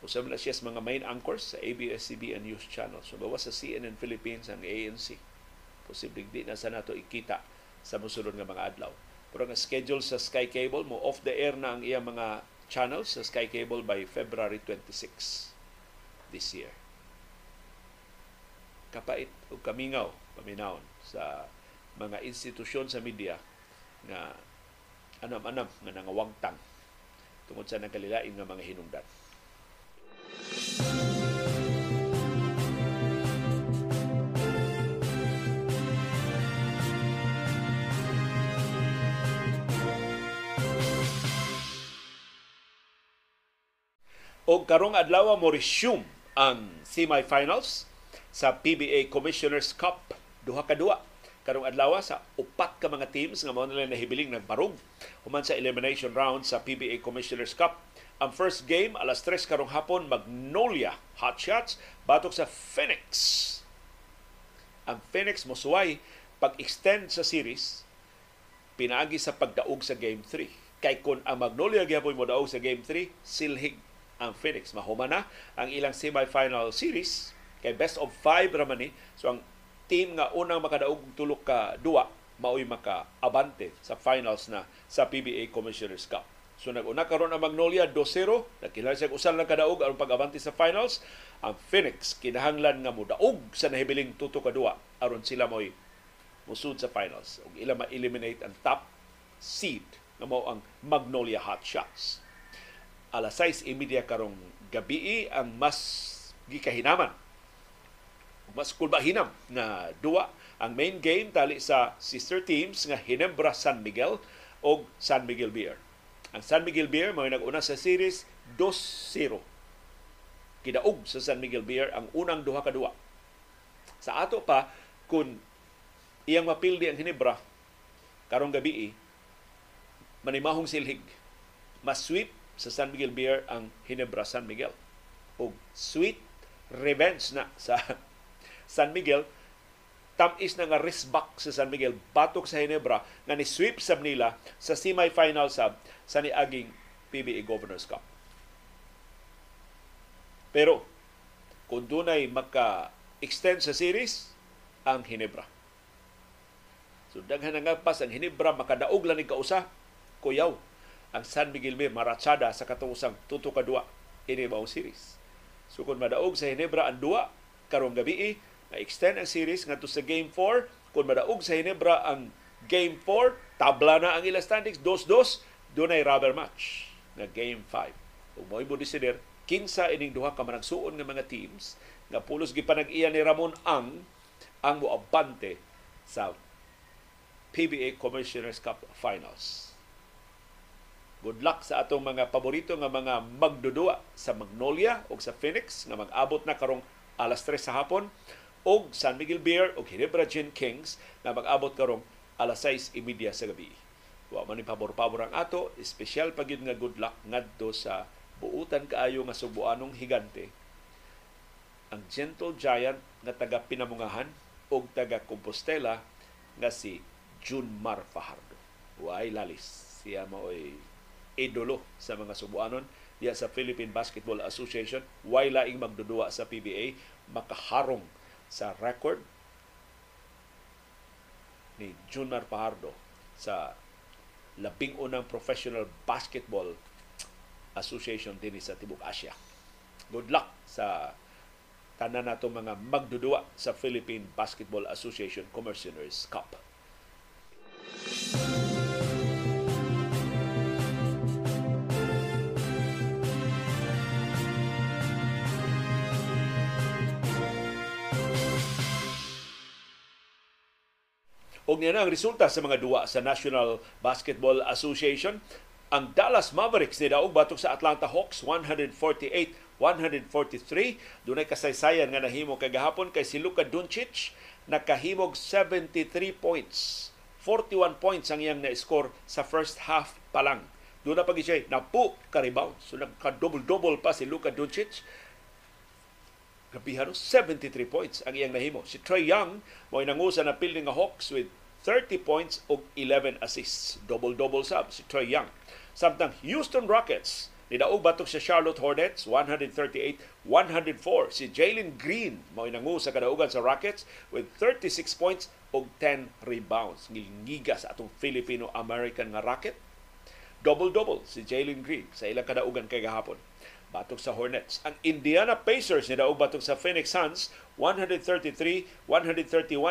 Usab na siya sa mga main anchors sa ABS-CBN News Channel. So bawas sa CNN Philippines ang ANC. Posibleng di na sa nato ikita sa musulod nga mga adlaw. Pero ang schedule sa Sky Cable mo off the air na ang iyang mga channels sa Sky Cable by February 26 this year. Kapait o kamingaw, paminawon sa mga institusyon sa media nga anam-anam nga nangawangtang tungod sa nagkalilain nga mga hinungdan. O karong adlaw mo resume ang semifinals sa PBA Commissioner's Cup. Duha ka duha. Karong adlaw sa upat ka mga teams nga mao nila nahibiling nagbarog human sa elimination round sa PBA Commissioner's Cup. Ang first game alas 3 karong hapon Magnolia Hotshots batok sa Phoenix. Ang Phoenix mosuway pag-extend sa series pinaagi sa pagdaog sa game 3. Kay kun ang Magnolia gyapon mo daog sa game 3, silhig ang Phoenix. Mahuman na ang ilang semifinal series kay best of 5 raman ni. So ang team nga unang makadaog tulok ka duwa mao'y maka-abante sa finals na sa PBA Commissioners Cup. So nag-una karon ang Magnolia 2-0, nakilala siya usan lang kadaog aron pag-abante sa finals. Ang Phoenix kinahanglan nga mudaog sa nahibiling tuto ka duwa aron sila mo'y musud sa finals ug ila ma-eliminate ang top seed nga mao ang Magnolia Hot Shots. Alas 6:30 karong gabi ang mas gikahinaman mas kulbahinam nga duwa ang main game tali sa sister teams nga Hinebra San Miguel o San Miguel Beer. Ang San Miguel Beer mao nag-una sa series 2-0. Kidaog sa San Miguel Beer ang unang duha ka duwa. Sa ato pa kun iyang mapildi ang Hinebra karong gabi manimahong silhig. Mas sweep sa San Miguel Beer ang Hinebra San Miguel. O sweet revenge na sa San Miguel, tamis na nga risbak sa San Miguel batok sa Hinebra nga ni sweep sa nila sa semifinal sab sa niaging PBA Governors Cup. Pero kung dunay maka-extend sa series ang Hinebra. So daghan nga pas ang Hinebra makadaog lang ni kausa kuyaw ang San Miguel Mir maratsada sa katungusang tuto ka duwa ini series. So kung madaog sa Hinebra ang duwa karong gabi na-extend ang series ngadto sa Game 4. Kung madaog sa Hinebra ang Game 4, tabla na ang ilang standings, 2-2, doon ay rubber match na Game 5. Kung mo'y mo decider, kinsa ining duha ka managsuon ng mga teams nga pulos gipanag-iya ni Ramon ang ang moabante sa PBA Commissioners Cup Finals. Good luck sa atong mga paborito nga mga magdudua sa Magnolia o sa Phoenix nga mag-abot na karong alas 3 sa hapon og San Miguel Beer og Ginebra Gin Kings na mag-abot karong alas 6:30 sa gabi. Wa man pabor-pabor ang ato, espesyal pa nga good luck ngadto sa buutan kaayo nga subuanong higante. Ang gentle giant nga taga Pinamungahan og taga Compostela nga si Junmar Fajardo. Way lalis. Siya mao'y idolo sa mga subuanon diya sa Philippine Basketball Association. Way laing magdudua sa PBA makaharong sa record ni Junmar Pahardo sa labing unang professional basketball association din sa Tibok Asia. Good luck sa tanan nato mga magdudua sa Philippine Basketball Association Commissioners Cup. Og niya na ang resulta sa mga duwa sa National Basketball Association. Ang Dallas Mavericks ni daog batok sa Atlanta Hawks 148-143. Dunay kasaysayan nga nahimo kay kay si Luka Doncic nakahimog 73 points. 41 points ang iyang na-score sa first half pa lang. Doon na pag siya napu ka-rebound. So nagka-double-double pa si Luka Doncic. Grabihan 73 points ang iyang nahimo. Si Trey Young mo nangusa na pildi nga Hawks with 30 points ug 11 assists. Double-double sab si Trey Young. Samtang Houston Rockets nidaog batok sa Charlotte Hornets 138-104 si Jalen Green mao nangu sa kadaugan sa Rockets with 36 points ug 10 rebounds. Ngigiga sa atong Filipino-American nga Rocket. Double-double si Jalen Green sa ilang kadaugan kay gahapon batok sa Hornets. Ang Indiana Pacers ni daog batok sa Phoenix Suns 133-131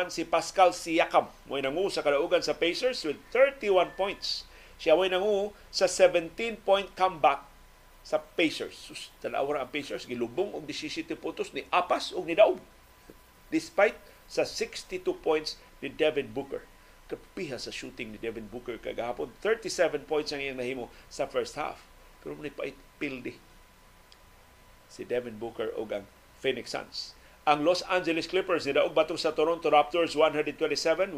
si Pascal Siakam mo nangu sa kadaugan sa Pacers with 31 points. Siya mo nangu sa 17-point comeback sa Pacers. Sus, tanawa ang Pacers gilubong og 17 puntos ni apas og ni daog. Despite sa 62 points ni Devin Booker. Kapiha sa shooting ni Devin Booker kagahapon. 37 points ang iyang nahimo sa first half. Pero may pait pildi si Devin Booker ug ang Phoenix Suns. Ang Los Angeles Clippers nidaog batok sa Toronto Raptors 127-107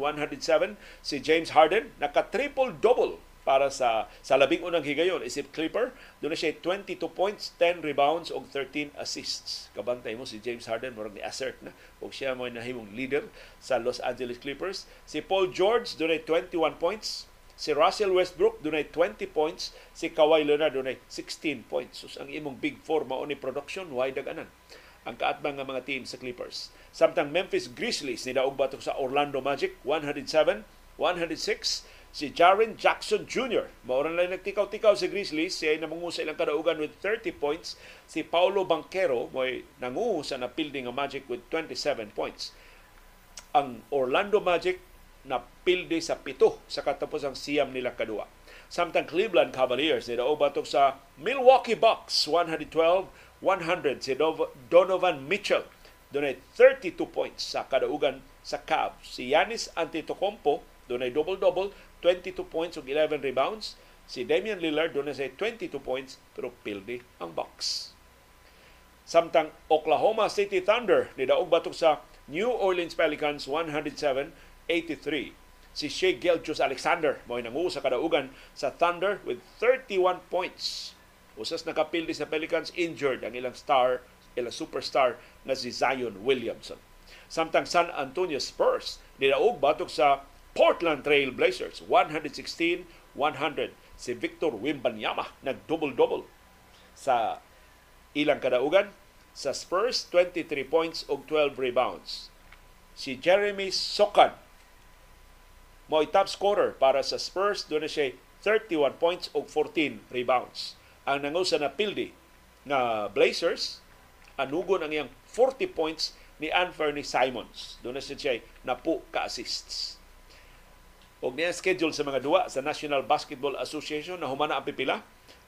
si James Harden naka triple double para sa sa labing unang higayon. Isip Clipper na siya 22 points 10 rebounds ug 13 assists. Kabantay mo si James Harden murag ni assert na. Ug siya mo nahimong leader sa Los Angeles Clippers. Si Paul George doon 21 points si Russell Westbrook doon 20 points si Kawhi Leonard doon 16 points so ang imong big four mao ni production why daganan ang kaatbang nga mga team sa Clippers. Samtang Memphis Grizzlies ni daog batok sa Orlando Magic 107 106 si Jaren Jackson Jr. Mauran lang nagtikaw-tikaw si Grizzlies. Siya ay namungu sa ilang kadaugan with 30 points. Si Paulo Banquero mo'y nangungu sa napildi nga Magic with 27 points. Ang Orlando Magic napildi sa pito sa katapos ang siyam nila kadua. Samtang Cleveland Cavaliers ni daog batok sa Milwaukee Bucks 112 100 si Donovan Mitchell. Doon ay 32 points sa kadaugan sa Cavs. Si Yanis Antetokounmpo doon ay double-double, 22 points ug 11 rebounds. Si Damian Lillard doon ay 22 points pero pildi ang box. Samtang Oklahoma City Thunder ni daog batok sa New Orleans Pelicans 107-83. Si Shea Gilgeous Alexander mo nangu sa kadaugan sa Thunder with 31 points Usas nakapildi sa Pelicans, injured ang ilang star, ilang superstar na si Zion Williamson. Samtang San Antonio Spurs, nilaog batok sa Portland Trail Blazers, 116-100. Si Victor Wimbanyama nag-double-double sa ilang kadaugan. Sa Spurs, 23 points ug 12 rebounds. Si Jeremy Sokan mo top scorer para sa Spurs. Doon na siya 31 points ug 14 rebounds ang nangusa na pildi nga Blazers anugon ang iyang 40 points ni Anthony Simons. Doon na siya napu ka-assists. O niya schedule sa mga duwa sa National Basketball Association na humana ang pipila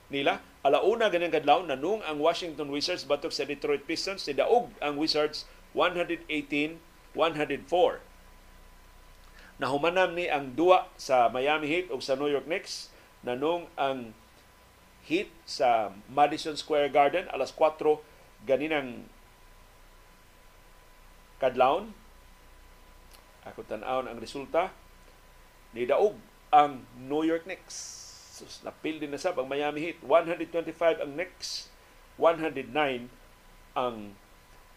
nila. Alauna ganyan kadlaw na nung ang Washington Wizards batok sa Detroit Pistons, si Daog ang Wizards 118-104. Nahumanam ni ang duwa sa Miami Heat o sa New York Knicks na nung ang Heat sa Madison Square Garden alas 4 ganinang kadlawon. Ako tan-awon ang resulta. Ni daog ang New York Knicks. So, napil din na sab ang Miami Heat. 125 ang Knicks, 109 ang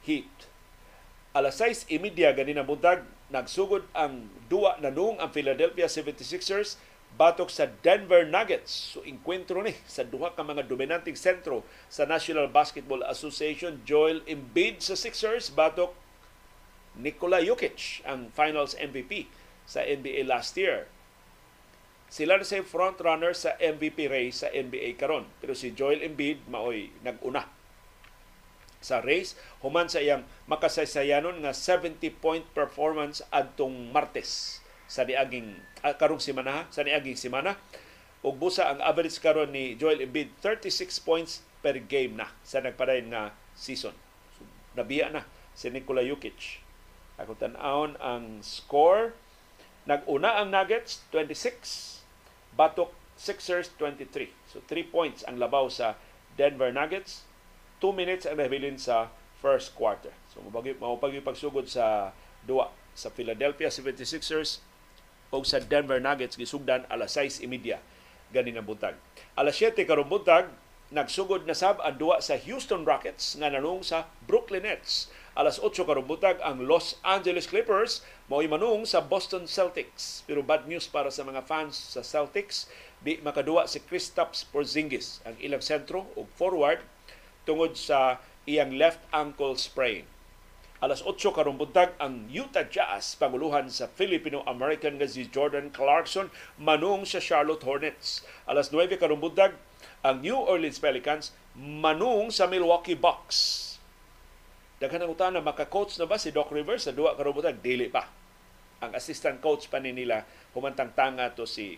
Heat. Alas 6.30 ganina buntag, nagsugod ang duwa na nung ang Philadelphia 76ers batok sa Denver Nuggets. So, inkwentro ni sa duha ka mga dominanteng sentro sa National Basketball Association. Joel Embiid sa Sixers, batok Nikola Jokic, ang finals MVP sa NBA last year. Sila na sa front runner sa MVP race sa NBA karon. Pero si Joel Embiid maoy nag-una sa race human sa iyang makasaysayanon nga 70 point performance adtong Martes sa niaging uh, karong semana sa niaging semana ug busa ang average karon ni Joel Embiid 36 points per game na sa nagpadayon nga season. So, nabiya na si Nikola Jokic. Ako tan-awon ang score nag-una ang Nuggets 26 batok Sixers 23. So 3 points ang labaw sa Denver Nuggets. 2 minutes ang nabilin sa first quarter. So mao pagsugod sa duwa sa Philadelphia 76ers o sa Denver Nuggets gisugdan alas 6:30 gani nga buntag. Alas 7 karong buntag nagsugod na sab ang duwa sa Houston Rockets nga nanung sa Brooklyn Nets. Alas 8 karong buntag ang Los Angeles Clippers mao manung sa Boston Celtics. Pero bad news para sa mga fans sa Celtics, di makaduwa si Kristaps Porzingis ang ilang sentro ug forward tungod sa iyang left ankle sprain Alas 8 karong buntag ang Utah Jazz panguluhan sa Filipino-American nga si Jordan Clarkson manung sa Charlotte Hornets. Alas 9 karong buntag ang New Orleans Pelicans manung sa Milwaukee Bucks. Daghan ang utana maka-coach na ba si Doc Rivers sa duwa karong buntag dili pa. Ang assistant coach pa ni nila humantang tanga to si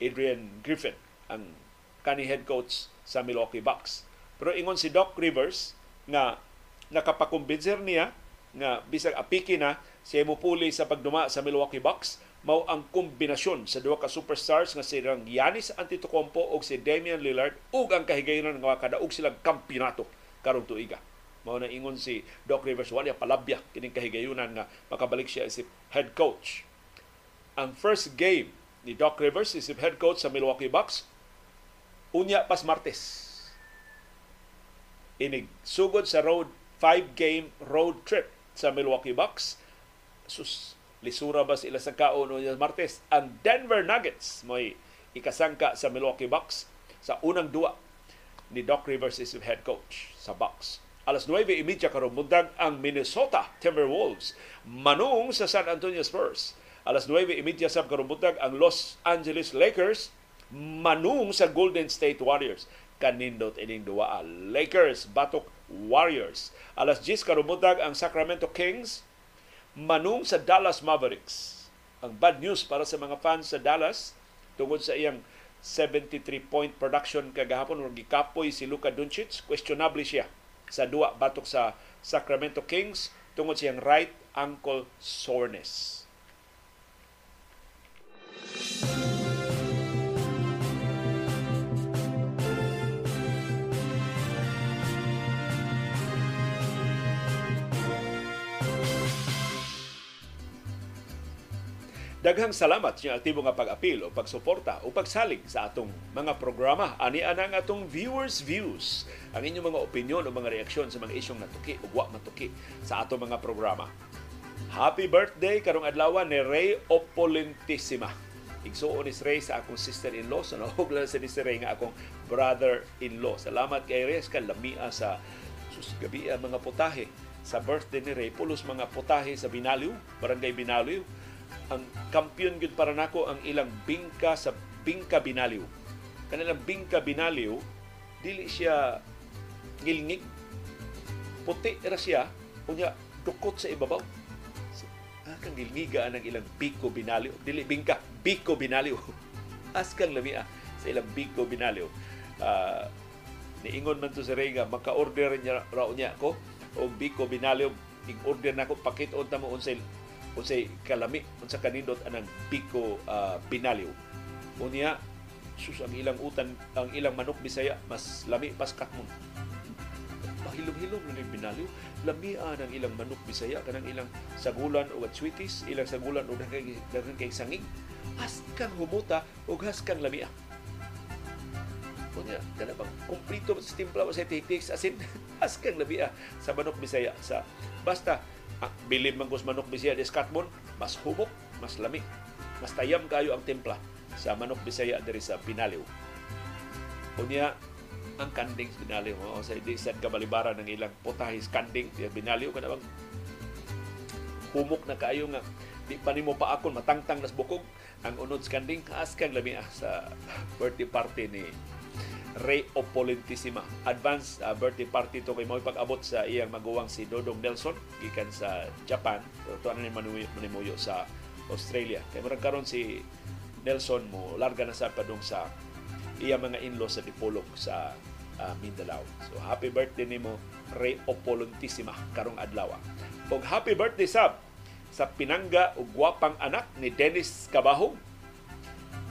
Adrian Griffin ang kani head coach sa Milwaukee Bucks. Pero ingon si Doc Rivers nga nakapakumbinser niya nga bisag apiki na siya mo puli sa pagduma sa Milwaukee Bucks mao ang kombinasyon sa duha ka superstars nga si Giannis Antetokounmpo ug si Damian Lillard ug ang kahigayonan nga kadaog silang kampiyonato karong tuiga. Mao na ingon si Doc Rivers wala palabya kining kahigayunan nga makabalik siya isip head coach. Ang first game ni Doc Rivers isip head coach sa Milwaukee Bucks unya pas Martes. Inig sugod sa road five game road trip sa Milwaukee Bucks. Sus, lisura ba sila sa kaon unya Martes? Ang Denver Nuggets mo'y ikasangka sa Milwaukee Bucks sa unang duwa ni Doc Rivers isip head coach sa Bucks alas 9.30 karon mundag ang Minnesota Timberwolves manung sa San Antonio Spurs. Alas 9.30 sab karon mundag ang Los Angeles Lakers manung sa Golden State Warriors. Kanindot ining duwa Lakers batok Warriors. Alas 10 karon mundag ang Sacramento Kings manung sa Dallas Mavericks. Ang bad news para sa mga fans sa Dallas tungod sa iyang 73-point production kagahapon ug gikapoy si Luka Doncic, questionable siya sa duwa batok sa Sacramento Kings tungod siyang right ankle soreness. Daghang salamat sa aktibo nga pag-apil o pagsuporta o pagsalig sa atong mga programa. Ani ana ang atong viewers views. Ang inyong mga opinion o mga reaksyon sa mga isyong natuki o wa matuki sa atong mga programa. Happy birthday karong adlaw ni Ray Opolentissima. Igsuon ni Ray sa akong sister-in-law. So nahog lang sa ni Ray nga akong brother-in-law. Salamat kay Ray sa lamia sa sus gabi mga putahe sa birthday ni Ray. Pulos mga putahe sa Binaliw, Barangay Binaliw ang kampiyon gud para nako ang ilang bingka sa bingka binaliw. Kanilang bingka binaliw dili siya ngilngig. Puti ra siya unya dukot sa ibabaw. Ah, kang gilngiga ang ilang biko binaliw. Dili bingka, biko binaliw. Askang lamia sa ilang biko binaliw. Uh, niingon man to sa Rega, maka-order niya raw niya ako o biko binaliw. Ig-order na ako, pakit ta mo unsay unsay kalami unsa kanindot anang biko uh, binaliw unya sus ang ilang utan ang ilang manok bisaya mas lami pas katmon mahilom-hilom na binaliw lamia ang ilang manok bisaya kanang ilang sagulan o sweeties ilang sagulan o daghang kay sangig. Haskan humuta o haskan lamia. Kunya, kana bang kumplito sa timpla sa tiktik asin haskan lamia sa manok bisaya sa basta ah, bilib man kus manok bisaya di skatmon, mas humok, mas lami. Mas tayam kayo ang timpla sa manok bisaya diri sa Pinaliw. Unya, ang kanding Pinaliw. O, sa di sad kabalibaran ng ilang putahis kanding Pinaliw. Kana bang humok na kayo nga di pa nimo pa akon matangtang nas bukog ang unod sa kanding askan lami ah, sa birthday party ni Ray Opolentissima. Advance uh, birthday party to kay mo pag-abot sa iyang maguwang si Dodong Nelson gikan sa Japan. So, tuan ni manimuyo sa Australia. Kay murag karon si Nelson mo larga na sa padung sa iya mga inlo sa Dipolog sa uh, Mindanao. So happy birthday nimo Ray Opolentissima karong adlaw. Og happy birthday sab sa pinangga ug gwapang anak ni Dennis Cabahog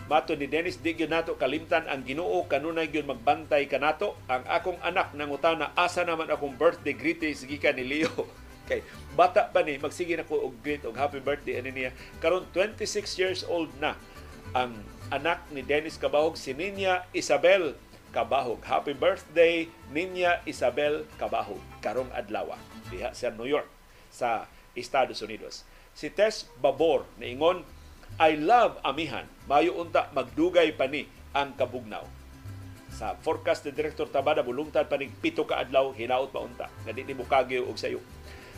Mato ni Dennis di gyud nato kalimtan ang Ginoo kanunay gyud magbantay kanato ang akong anak nangutana asa naman akong birthday greetings gikan ni Leo. kay bata pa ni magsige na ko og greet og happy birthday ani niya karon 26 years old na ang anak ni Dennis Kabahog si Ninya Isabel Kabahog. Happy birthday Ninya Isabel Kabahog karong adlaw diha sa New York sa Estados Unidos. Si Tess Babor niingon I love amihan. Mayo unta magdugay pa ni ang kabugnaw. Sa forecast ni Director Tabada, bulungtad pa ni pito ka adlaw, hinaot pa unta. Nga di mo kagyo og sayo.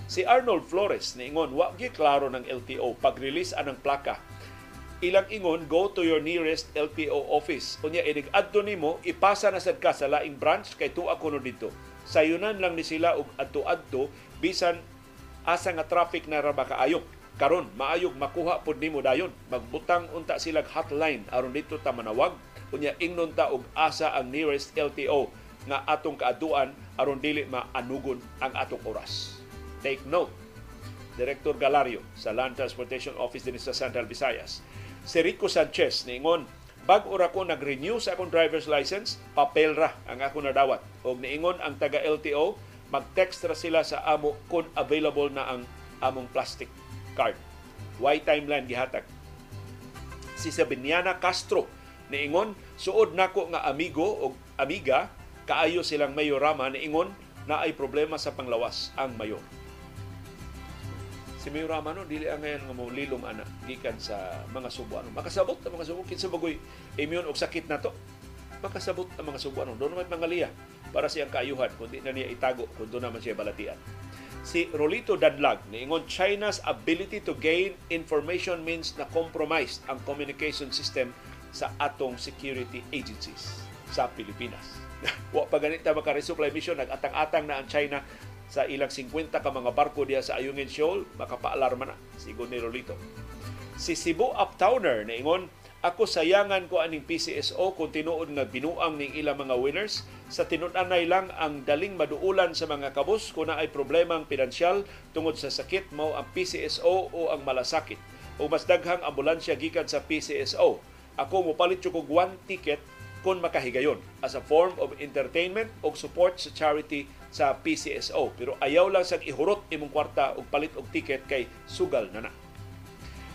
Si Arnold Flores niingon, wa gi klaro ng LTO pag-release anang plaka. Ilang ingon, go to your nearest LTO office. Unya, inig adto nimo, ipasa na sad ka sa laing branch kay tuwa ko dito. Sayunan lang ni sila og adto-adto bisan asa nga traffic na ra makaayo karon maayog makuha pud nimo dayon. Magbutang unta silag hotline aron dito ta manawag. Unya ingnon ta og asa ang nearest LTO nga atong kaaduan aron dili maanugon ang atong oras. Take note Director Galario sa Land Transportation Office din sa Central Visayas. Si Rico Sanchez niingon Bag ora ko nag-renew sa akong driver's license, papel ra ang ako nadawat. Og niingon ang taga LTO, mag-text ra sila sa amo kung available na ang among plastic card. Why timeline gihatag? Si Sabiniana Castro niingon suod nako nga amigo o amiga kaayo silang mayorama niingon na ay problema sa panglawas ang mayor si Mayor Rama no dili ang ngayon nga mo lilom ana gikan sa mga Subuano. Makasabot ang mga Subuano kinsa bagoy immune og sakit na to. Makasabot ang mga Subuano. Doon naman pangaliya para siyang kaayuhan kundi na niya itago kung doon naman siya balatian. Si Rolito Dadlag niingon China's ability to gain information means na compromised ang communication system sa atong security agencies sa Pilipinas. Wa pa ganit ta maka-resupply mission nag-atang-atang na ang China sa ilang 50 ka mga barko diya sa Ayungin Shoal, makapaalarma na, sigon ni Rolito. Si Cebu Uptowner na ingon, ako sayangan ko aning PCSO kung tinuod nga binuang ning ilang mga winners sa tinud-anay lang ang daling maduulan sa mga kabus kung na ay problemang pinansyal tungod sa sakit mao ang PCSO o ang malasakit o mas daghang ambulansya gikan sa PCSO. Ako mopalit ko one ticket kung makahigayon as a form of entertainment o support sa charity sa PCSO. Pero ayaw lang sa ihurot imong kwarta og palit og ticket kay sugal na na.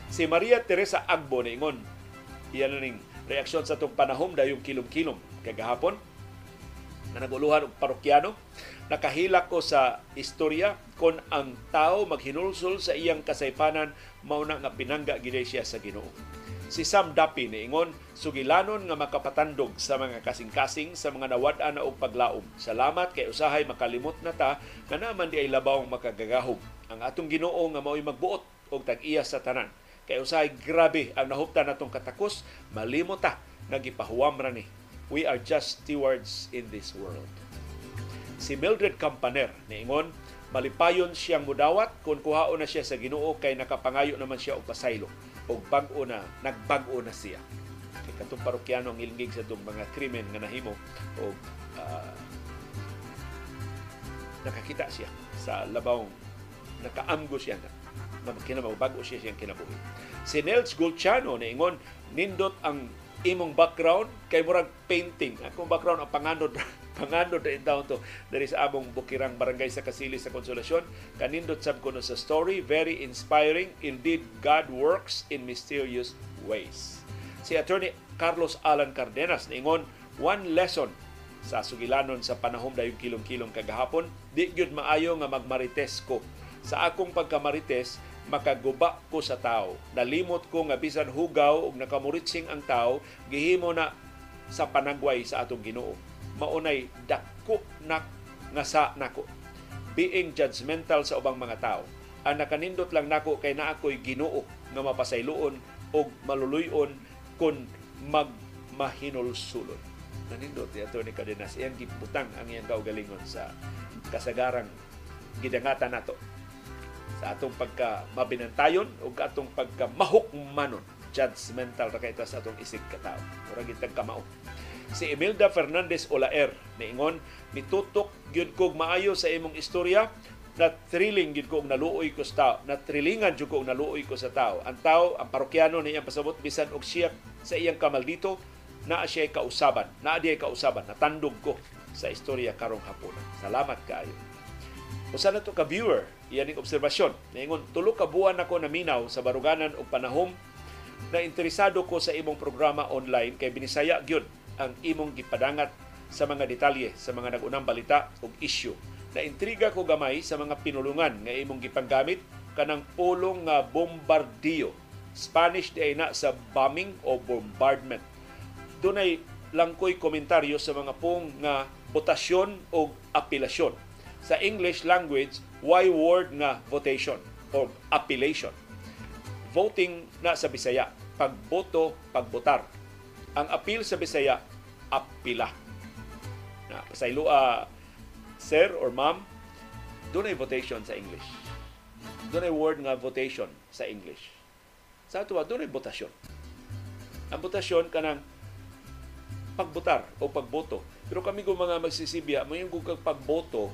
Si Maria Teresa Agbo na ingon, iyan ning reaksyon sa itong panahom dayong kilom-kilom kagahapon na naguluhan og parokyano. Nakahila ko sa istorya kon ang tao maghinulsol sa iyang kasaypanan mao na nga pinangga gid siya sa Ginoo si Sam Dapi niingon sugilanon nga makapatandog sa mga kasing-kasing sa mga nawad-an na og paglaom. Salamat kay usahay makalimot na ta nga naman di ay labaw makagagahog. Ang atong Ginoo nga mao'y magbuot og tag-iya sa tanan. Kay usahay grabe ang nahuptan natong katakos, malimot ta nagipahuwam ra ni. We are just stewards in this world. Si Mildred Campaner niingon malipayon siyang mudawat kung kuhaon na siya sa Ginoo kay nakapangayo naman siya og pasaylo og bag-o na nagbag-o na siya kay katong parokyano ang ilingig sa itong mga krimen nga nahimo og uh, nakakita siya sa labaw nakaamgo siya na kinamaw bago siya siyang kinabuhi. Si Nels Gulciano ingon nindot ang imong background kay murag painting. Akong background ang panganod panganod na taon to dari sa among bukirang barangay sa Kasili sa Konsolasyon. Kanindot sab ko sa story, very inspiring. Indeed, God works in mysterious ways. Si Attorney Carlos Alan Cardenas ningon one lesson sa sugilanon sa panahon dayong kilong-kilong kagahapon, di gyud maayo nga magmarites ko. Sa akong pagkamarites, makaguba ko sa tao. Nalimot ko nga bisan hugaw ug nakamuritsing ang tao, gihimo na sa panagway sa atong Ginoo. Maunay dako nak nga sa nako. Being judgmental sa ubang mga tao. Ang nakanindot lang nako kay naa ko'y Ginoo nga mapasayloon og maluluyon kun mag mahinulsulon nanindot ni Atty. Cadenas iyang giputang ang iyang kaugalingon sa kasagarang gidangatan nato sa atong pagka mabinantayon o atong pagka mahukmanon judgmental ra kay sa atong isig katao murag gitag kamao si Imelda Fernandez Olaer niingon nitutok gyud kog maayo sa imong istorya. Na thrilling gyud ko naluoy ko sa tao. Na thrillingan gyud ko naluoy ko sa tao. Ang tao ang parokyano niyang pasabot. Bisan og siya sa iyang kamaldito na siya kausaban. Na diay kausaban. Natandog ko sa istorya karong hapon salamat kaayo usa na to ka viewer iyan ning obserbasyon niingon tulo ka buwan ako naminaw sa baruganan og panahom na interesado ko sa imong programa online kay binisaya gyud ang imong gipadangat sa mga detalye sa mga nagunang balita ug issue. Naintriga ko gamay sa mga pinulungan nga imong gipanggamit kanang pulong nga bombardiyo. Spanish di na sa bombing o bombardment. Dunay langkoy komentaryo sa mga pong nga botasyon o apelasyon. Sa English language, why word nga votation or appellation. Voting na sa Bisaya, pagboto, pagbotar ang appeal sa Bisaya, apila. Na, pasaylo, uh, sir or ma'am, doon ay votation sa English. Doon ay word nga votation sa English. Sa ato, doon ay votasyon. Ang votasyon kanang pagbotar o pagboto. Pero kami kung mga magsisibya, may yung kag pagboto,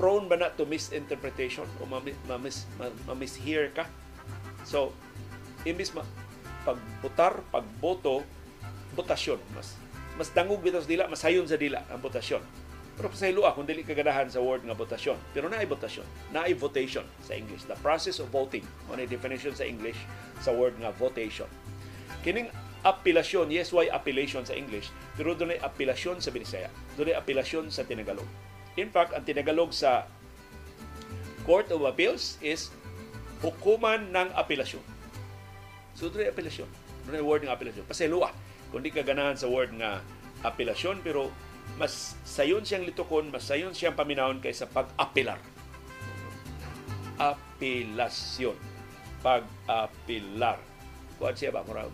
prone ba na to misinterpretation o mamis, mamis, hear ka? So, imbis ma pagbutar, pagboto, botasyon. Mas mas dangog bitaw sa dila, masayon sa dila ang botasyon. Pero sa hilua, kung dili kaganahan sa word nga botasyon. Pero naay botasyon. Naay votation sa English. The process of voting. Ano definition sa English sa word nga votation. Kining apelasyon, yes, why appellation sa English, pero doon ay apelasyon sa Binisaya. Doon ay apelasyon sa Tinagalog. In fact, ang Tinagalog sa Court of Appeals is hukuman ng apelasyon. So, doon apelasyon. Doon ay word ng apelasyon. Pasilua. Kung di ka sa word nga apelasyon, pero mas sayon siyang litukon, mas sayon siyang paminahon kaysa pag-apilar. Apelasyon. Pag-apilar. Kuhan siya ba? Mura,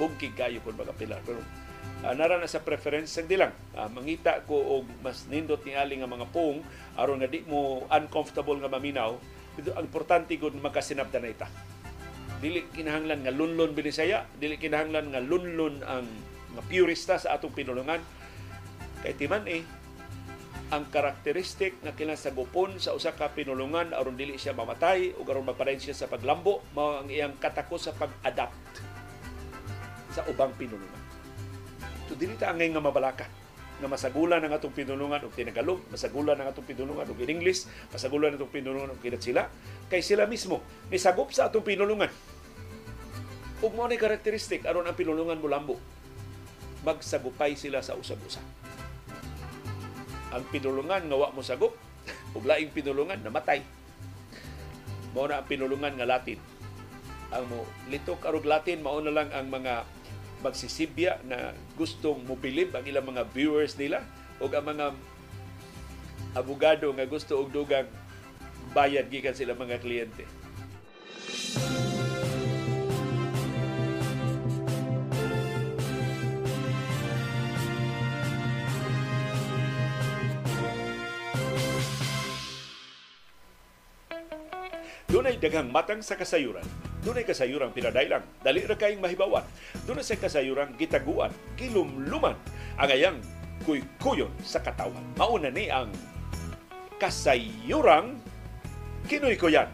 bungkig kayo kung pag-apilar. Pero uh, nara na sa preference di lang. Uh, mangita ko og mas nindot ni ali nga mga pung aron nga di mo uncomfortable nga maminaw ito ang importante gud makasinabdan na ita. Dili kinahanglan nga lunlon binisaya dili kinahanglan nga lunlon ang nga purista sa atong pinulungan. Kay timan eh, ang karakteristik nga kinasagupon sa usa ka pinulungan aron dili siya mamatay o aron magpadayon siya sa paglambo mao ang iyang katakos sa pag-adapt sa ubang pinulungan. So dili ta angay nga mabalaka nga masagulan ang atong pinulungan og tinagalog, masagulan ang atong pinulungan og English, masagulan ang atong pinulungan og kinat sila kay sila mismo nisagop sa atong pinulungan. Ug mao ni karakteristik aron ang pinulungan mo lambo. Magsagupay sila sa usab-usa ang pinulungan nga wa mo sagop ug laing pinulungan namatay mao na ang pinulungan nga Latin ang mo litok arog Latin mao na lang ang mga magsisibya na gustong mobilib ang ilang mga viewers nila o ang mga abogado nga gusto og dugang bayad gikan sila mga kliyente. Dunay daghang matang sa kasayuran. Dunay kasayuran pinadailang. Dali ra kayong mahibawan. Dunay sa kasayuran gitaguan, kilumluman ang ayang kuy-kuyon sa katawan. Mauna ni ang kasayuran kinoy-kuyan.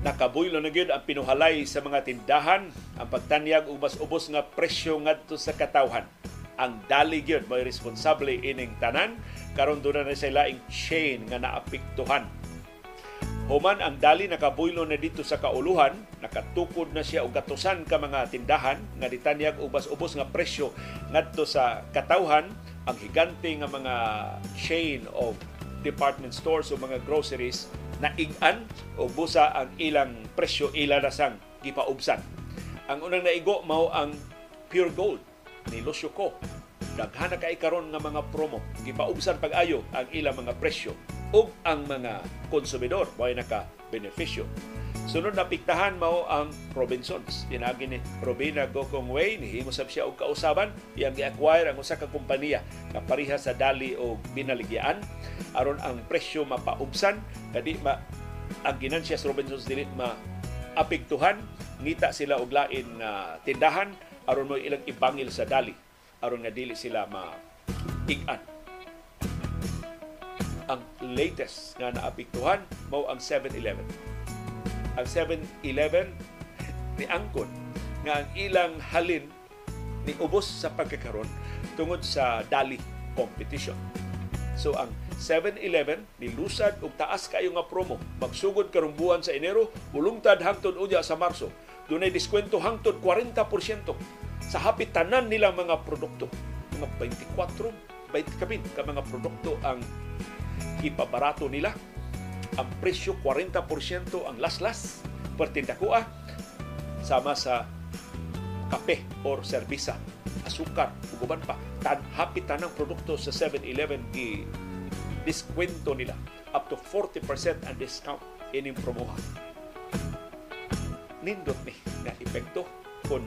Nakabuylo na ang pinuhalay sa mga tindahan ang pagtanyag og mas ubos nga presyo ngadto sa katawhan. Ang dali gyud may responsable ining tanan karon doon na sila ing chain nga naapektuhan Human ang dali nakabuylo na dito sa kauluhan, nakatukod na siya og gatusan ka mga tindahan nga ditanyag og ubos nga presyo ngadto sa katawhan ang higante nga mga chain of department stores o mga groceries na ig-an o busa ang ilang presyo ila na sang gipaubsan. Ang unang naigo mao ang pure gold ni Lucio Co. Daghan na kay karon nga mga promo gipaubsan pag-ayo ang ilang mga presyo ug ang mga konsumidor mao naka benepisyo. Sunod na piktahan mao ang Robinsons. Tinagi ni Robina Gokong Way ni himo sab siya og kausaban. Iyang gi-acquire ang usa ka kompanya nga pareha sa dali o binaligyan. Aron ang presyo mapaubsan kadi ma ang ginansya sa Robinsons dili ma apektuhan ngita sila og lain nga tindahan aron mo ilang ibangil sa dali. Aron nga dili sila ma igan ang latest nga naapektuhan mao ang 7-Eleven. Ang 7-Eleven ni angkon nga ang ilang halin ni ubos sa pagkakaron tungod sa dali competition. So ang 7-Eleven nilusad og taas kayo nga promo. Magsugod karong buwan sa Enero, ulungtad hangtod unya sa Marso. Dunay diskwento hangtod 40% sa hapit tanan nilang mga produkto. Mga 24, 20 kabin ka mga produkto ang ipabarato nila ang presyo 40% ang laslas pertindakua sama sa kape or serbisa. Asukar ug uban pa. Tan hapit tanang produkto sa 7-Eleven gi diskwento nila up to 40% ang discount ining promoha. Nindot ni nga epekto kung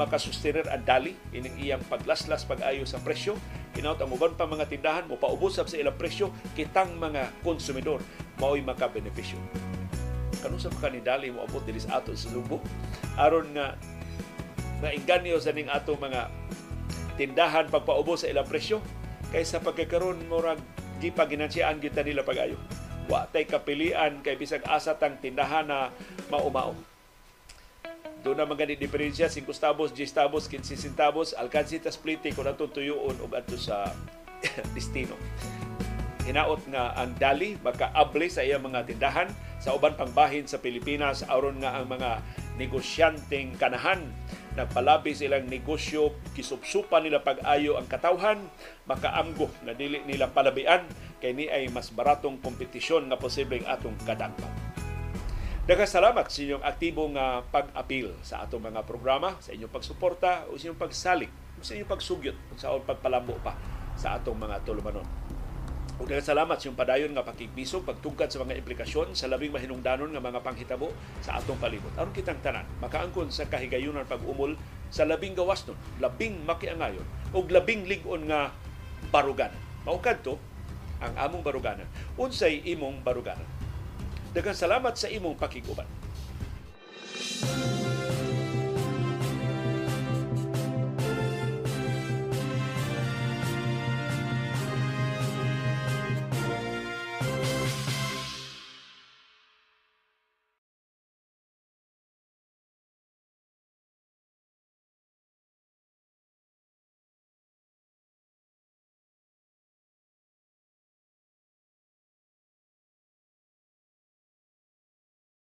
makasustener ang dali ining iyang paglaslas pag-ayo sa presyo Hinaut ang uban pa mga tindahan mo paubos sa ilang presyo kitang mga konsumidor mao'y makabenepisyo. Kano sa makanidali mo abot dili sa ato sa Subo aron nga nainganyo sa ning ato mga tindahan pagpaubos sa ilang presyo kaysa pagkakaroon murag di pa ginansiyaan kita nila pag-ayo. Wa tay kapilian kay bisag asa tang tindahan na maumao. Doon na mga diferensya 5 centavos, 10 centavos, 15 centavos, alkansi tas plite kung atong tuyuon o ato sa destino. Hinaot nga ang dali makaable sa iyang mga tindahan sa uban pang bahin sa Pilipinas aron nga ang mga negosyanteng kanahan nagpalabi silang negosyo kisupsupan nila pag-ayo ang katawhan makaamgo nga dili nila palabian kay ni ay mas baratong kompetisyon nga posibleng atong kadagpan. Daghang salamat sa inyong aktibong nga pag-apil sa atong mga programa, sa inyong pagsuporta o sa inyong pagsalig, o sa inyong pagsugyot sa pagpalambo pa sa atong mga tulumanon. Ug daghang salamat sa inyong padayon nga pakigbisog pagtugkad sa mga implikasyon sa labing mahinungdanon nga mga panghitabo sa atong palibot. Aron kitang tanan makaangkon sa kahigayunan pag-umol sa labing gawas nun, labing makiangayon ug labing lig-on nga barugan. Mao kadto ang among baruganan. Unsay imong baruganan? Daghang salamat sa imong pakiguban.